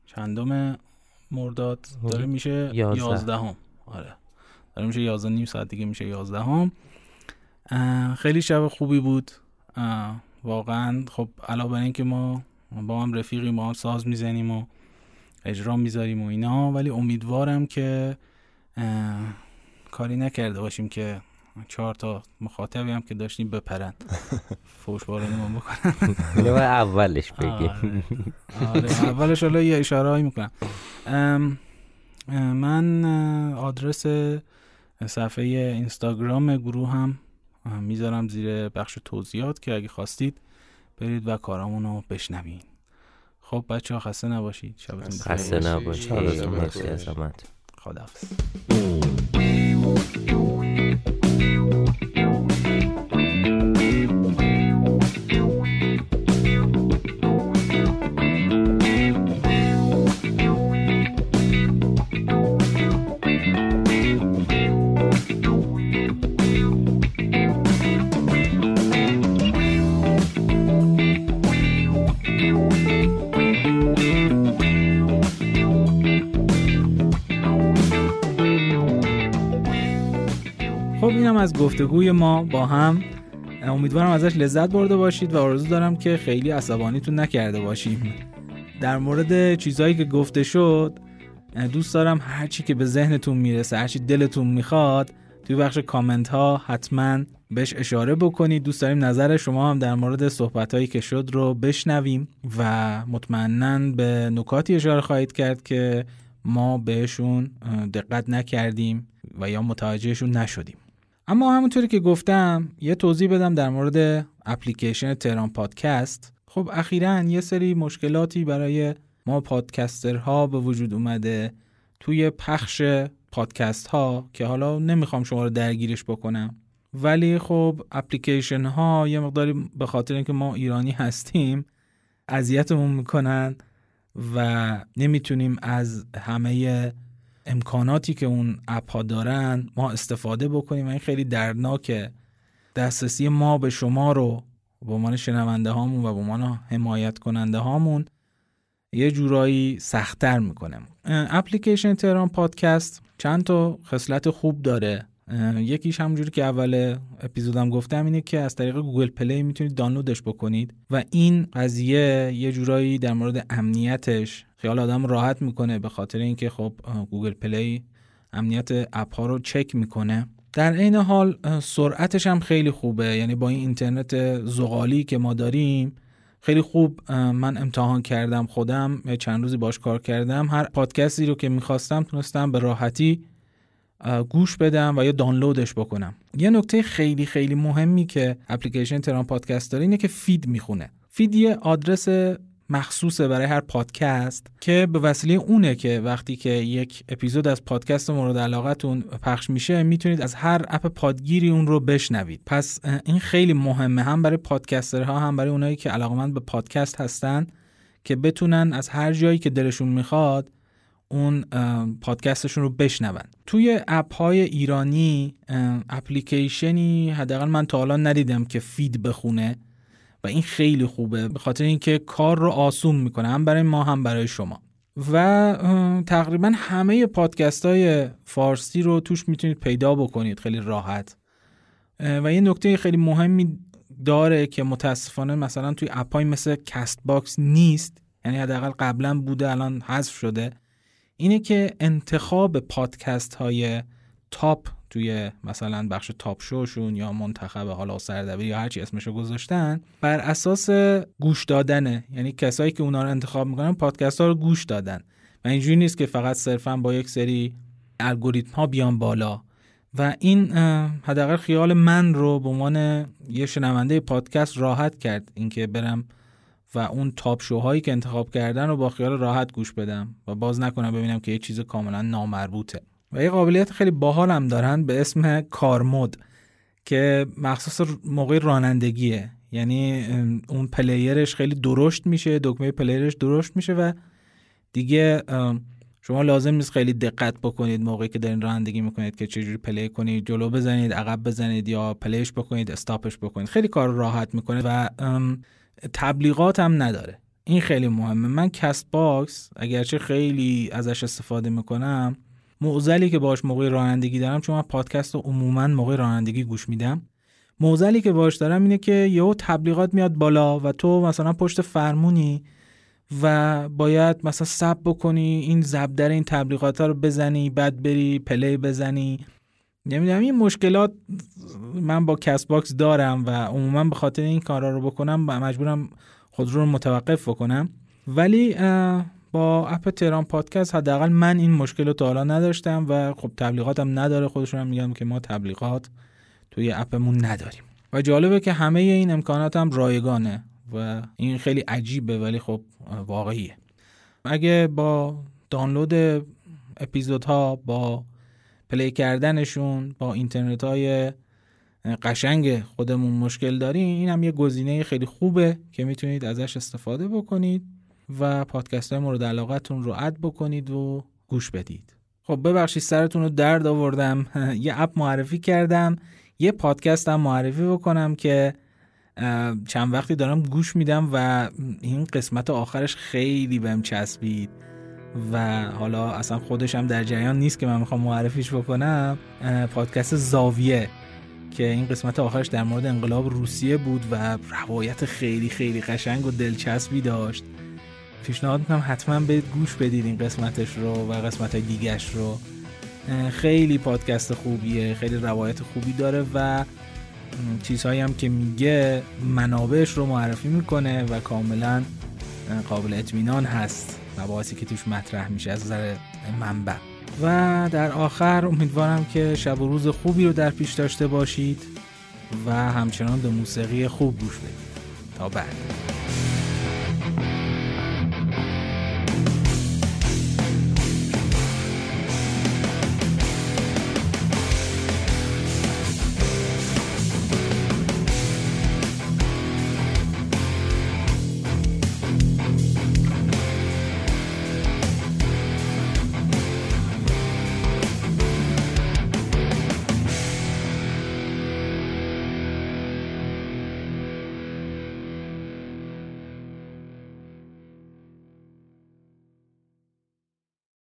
چندم مرداد؟ داره میشه یازده. یازدهم. آره. داره میشه یازده نیم ساعت دیگه میشه یازدهم. خیلی شب خوبی بود. واقعا. خب علاوه بر اینکه ما با هم رفیقیم با هم ساز می‌زنیم و اجرا می‌ذاریم و اینا ولی امیدوارم که کاری نکرده باشیم که چهار تا مخاطبی هم که داشتیم بپرن. فوش ما بکنن اینو اولش بگی آره. آره. اولش حالا یه اشاره هایی می‌کنم. من آدرس صفحه اینستاگرام گروه هم می‌ذارم زیر بخش توضیحات که اگه خواستید برید و کارامون رو بشنوین. خب بچه ها خسته نباشید. شبتون بخیر. خسته نباشی شبتون مرسی بخیر. از زحمت خداحافظ. خب اینم از گفتگوی ما با هم. امیدوارم ازش لذت برده باشید و آرزو دارم که خیلی عصبانیتون نکرده باشیم. در مورد چیزهایی که گفته شد دوست دارم هرچی که به ذهنتون می‌رسه هرچی دلتون می‌خواد توی بخش کامنت ها حتما بهش اشاره بکنید. دوست داریم نظر شما هم در مورد صحبت هایی که شد رو بشنویم و مطمئنا به نکاتی اشاره خواهید کرد که ما بهشون دقت نکردیم و یا متوجهشون نشدیم. اما همونطوری که گفتم یه توضیح بدم در مورد اپلیکیشن تهران پادکست. خب اخیرا یه سری مشکلاتی برای ما پادکسترها به وجود اومده توی پخش پادکست ها که حالا نمی‌خوام شما رو درگیرش بکنم. ولی خب اپلیکیشن ها یه مقداری به خاطر اینکه ما ایرانی هستیم اذیتمون می‌کنن و نمی‌تونیم از همه امکاناتی که اون اپ ها دارن ما استفاده بکنیم و این خیلی دردناکه دسترسی ما به شما رو به عنوان شنونده هامون و به عنوان حمایت کننده هامون یه جورایی سختتر می‌کنه. اپلیکیشن تهران پادکست چند تا خصلت خوب داره. یکیش همونجوری که اول اپیزودم گفتم اینه که از طریق Google Play می‌تونید دانلودش بکنید و این قضیه یه جورایی در مورد امنیتش خیال آدم راحت می‌کنه به خاطر اینکه خب Google Play امنیت اپ ها رو چک می‌کنه. در عین حال سرعتش هم خیلی خوبه. یعنی با این اینترنت زغالی که ما داریم خیلی خوب من امتحان کردم خودم چند روزی باش کار کردم. هر پادکستی رو که می‌خواستم تونستم به راحتی گوش بدم و یا دانلودش بکنم. یه نکته خیلی خیلی مهمی که اپلیکیشن تهران پادکست داره اینه که feed می‌خونه. feed یه آدرس مخصوصه برای هر پادکست که به وسیله اونه که وقتی که یک اپیزود از پادکست مورد علاقتون پخش میشه می‌تونید از هر اپ پادگیری اون رو بشنوید. پس این خیلی مهمه هم برای پادکسترها هم برای اونایی که علاقمند به پادکست هستن که بتونن از هر جایی که دلشون می‌خواد اون پادکستشون رو بشنون. توی اپ های ایرانی اپلیکیشنی حداقل من تا حالا ندیدم که feed بخونه و این خیلی خوبه به خاطر اینکه کار رو آسون می‌کنه هم برای ما هم برای شما. و تقریبا همه پادکست های فارسی رو توش می‌تونید پیدا بکنید خیلی راحت. و یه نکته خیلی مهمی داره که متاسفانه مثلا توی اپای مثل CastBox نیست یعنی حداقل قبلا بوده الان حذف شده. اینه که انتخاب پادکست های top توی مثلا بخش top show شون یا منتخب حالا سردبیر یا هرچی اسمشو گذاشتن بر اساس گوش دادنه یعنی کسایی که اونا رو انتخاب می‌کنن پادکست ها رو گوش دادن. و اینجوری نیست که فقط صرفا با یک سری الگوریتم ها بیان بالا. و این حداقل خیال من رو به عنوان یه شنونده پادکست راحت کرد اینکه برم و اون تاپ شوهایی که انتخاب کردن رو با خیال راحت گوش بدم و باز نکنم ببینم که یه چیز کاملا نامربوطه. و یه قابلیت خیلی باحال هم دارن به اسم کارمود که مخصوص موقع رانندگیه. یعنی اون player ش خیلی درشت میشه دکمه player ش درشت میشه و دیگه شما لازم نیست خیلی دقت بکنید موقعی که دارین رانندگی می‌کنید که چجوری play کنید جلو بزنید عقب بزنید یا play ش بکنید stop ش بکنید. خیلی کار راحت می‌کنه و تبلیغات هم نداره. این خیلی مهمه. من CastBox اگرچه خیلی ازش استفاده می‌کنم معضلی که باش موقع رانندگی دارم چون من پادکست رو عموما موقع رانندگی گوش میدم معضلی که باش دارم اینه که یهو تبلیغات میاد بالا و تو مثلا پشت فرمونی و باید مثلا صبر بکنی این ضربدر این تبلیغات ها رو بزنی بعد بری play بزنی. نمی‌دونم این مشکلات من با CastBox دارم و عموما به خاطر این کارا رو بکنم مجبورم خودرو متوقف بکنم. ولی با اپ تهران پادکست حداقل من این مشکل رو تا حالا نداشتم و خب تبلیغاتم نداره. خودشون هم میگن که ما تبلیغات توی اپمون نداریم. و جالبه که همه این امکانات هم رایگانه و این خیلی عجیبه ولی خب واقعیه. اگه با دانلود اپیزودها با پلی کردنشون با اینترنت های قشنگ خودمون مشکل داریم. این هم یه گزینه خیلی خوبه که می‌تونید ازش استفاده بکنید و پادکست های مورد علاقتون رو اد بکنید و گوش بدید. خب ببخشید سرتون رو درد آوردم. یه اپ معرفی کردم. یه پادکست هم معرفی بکنم که چند وقتی دارم گوش میدم و این قسمت آخرش خیلی بهم چسبید. و حالا اصلا خودش هم در جریان نیست که من می‌خوام معرفیش بکنم پادکست زاویه که این قسمت آخرش در مورد انقلاب روسیه بود و روایت خیلی خیلی قشنگ و دلچسبی داشت. پیشنهاد می‌کنم حتما برید گوش بدید این قسمتش رو و قسمت های دیگش رو خیلی پادکست خوبیه خیلی روایت خوبی داره و چیزهایی هم که میگه منابعش رو معرفی می‌کنه و کاملا قابل اطمینان هست. مباحثی که توش مطرح میشه از نظر منبع. و در آخر امیدوارم که شب و روز خوبی رو در پیش داشته باشید و همچنان به موسیقی خوب گوش بدید. تا بعد.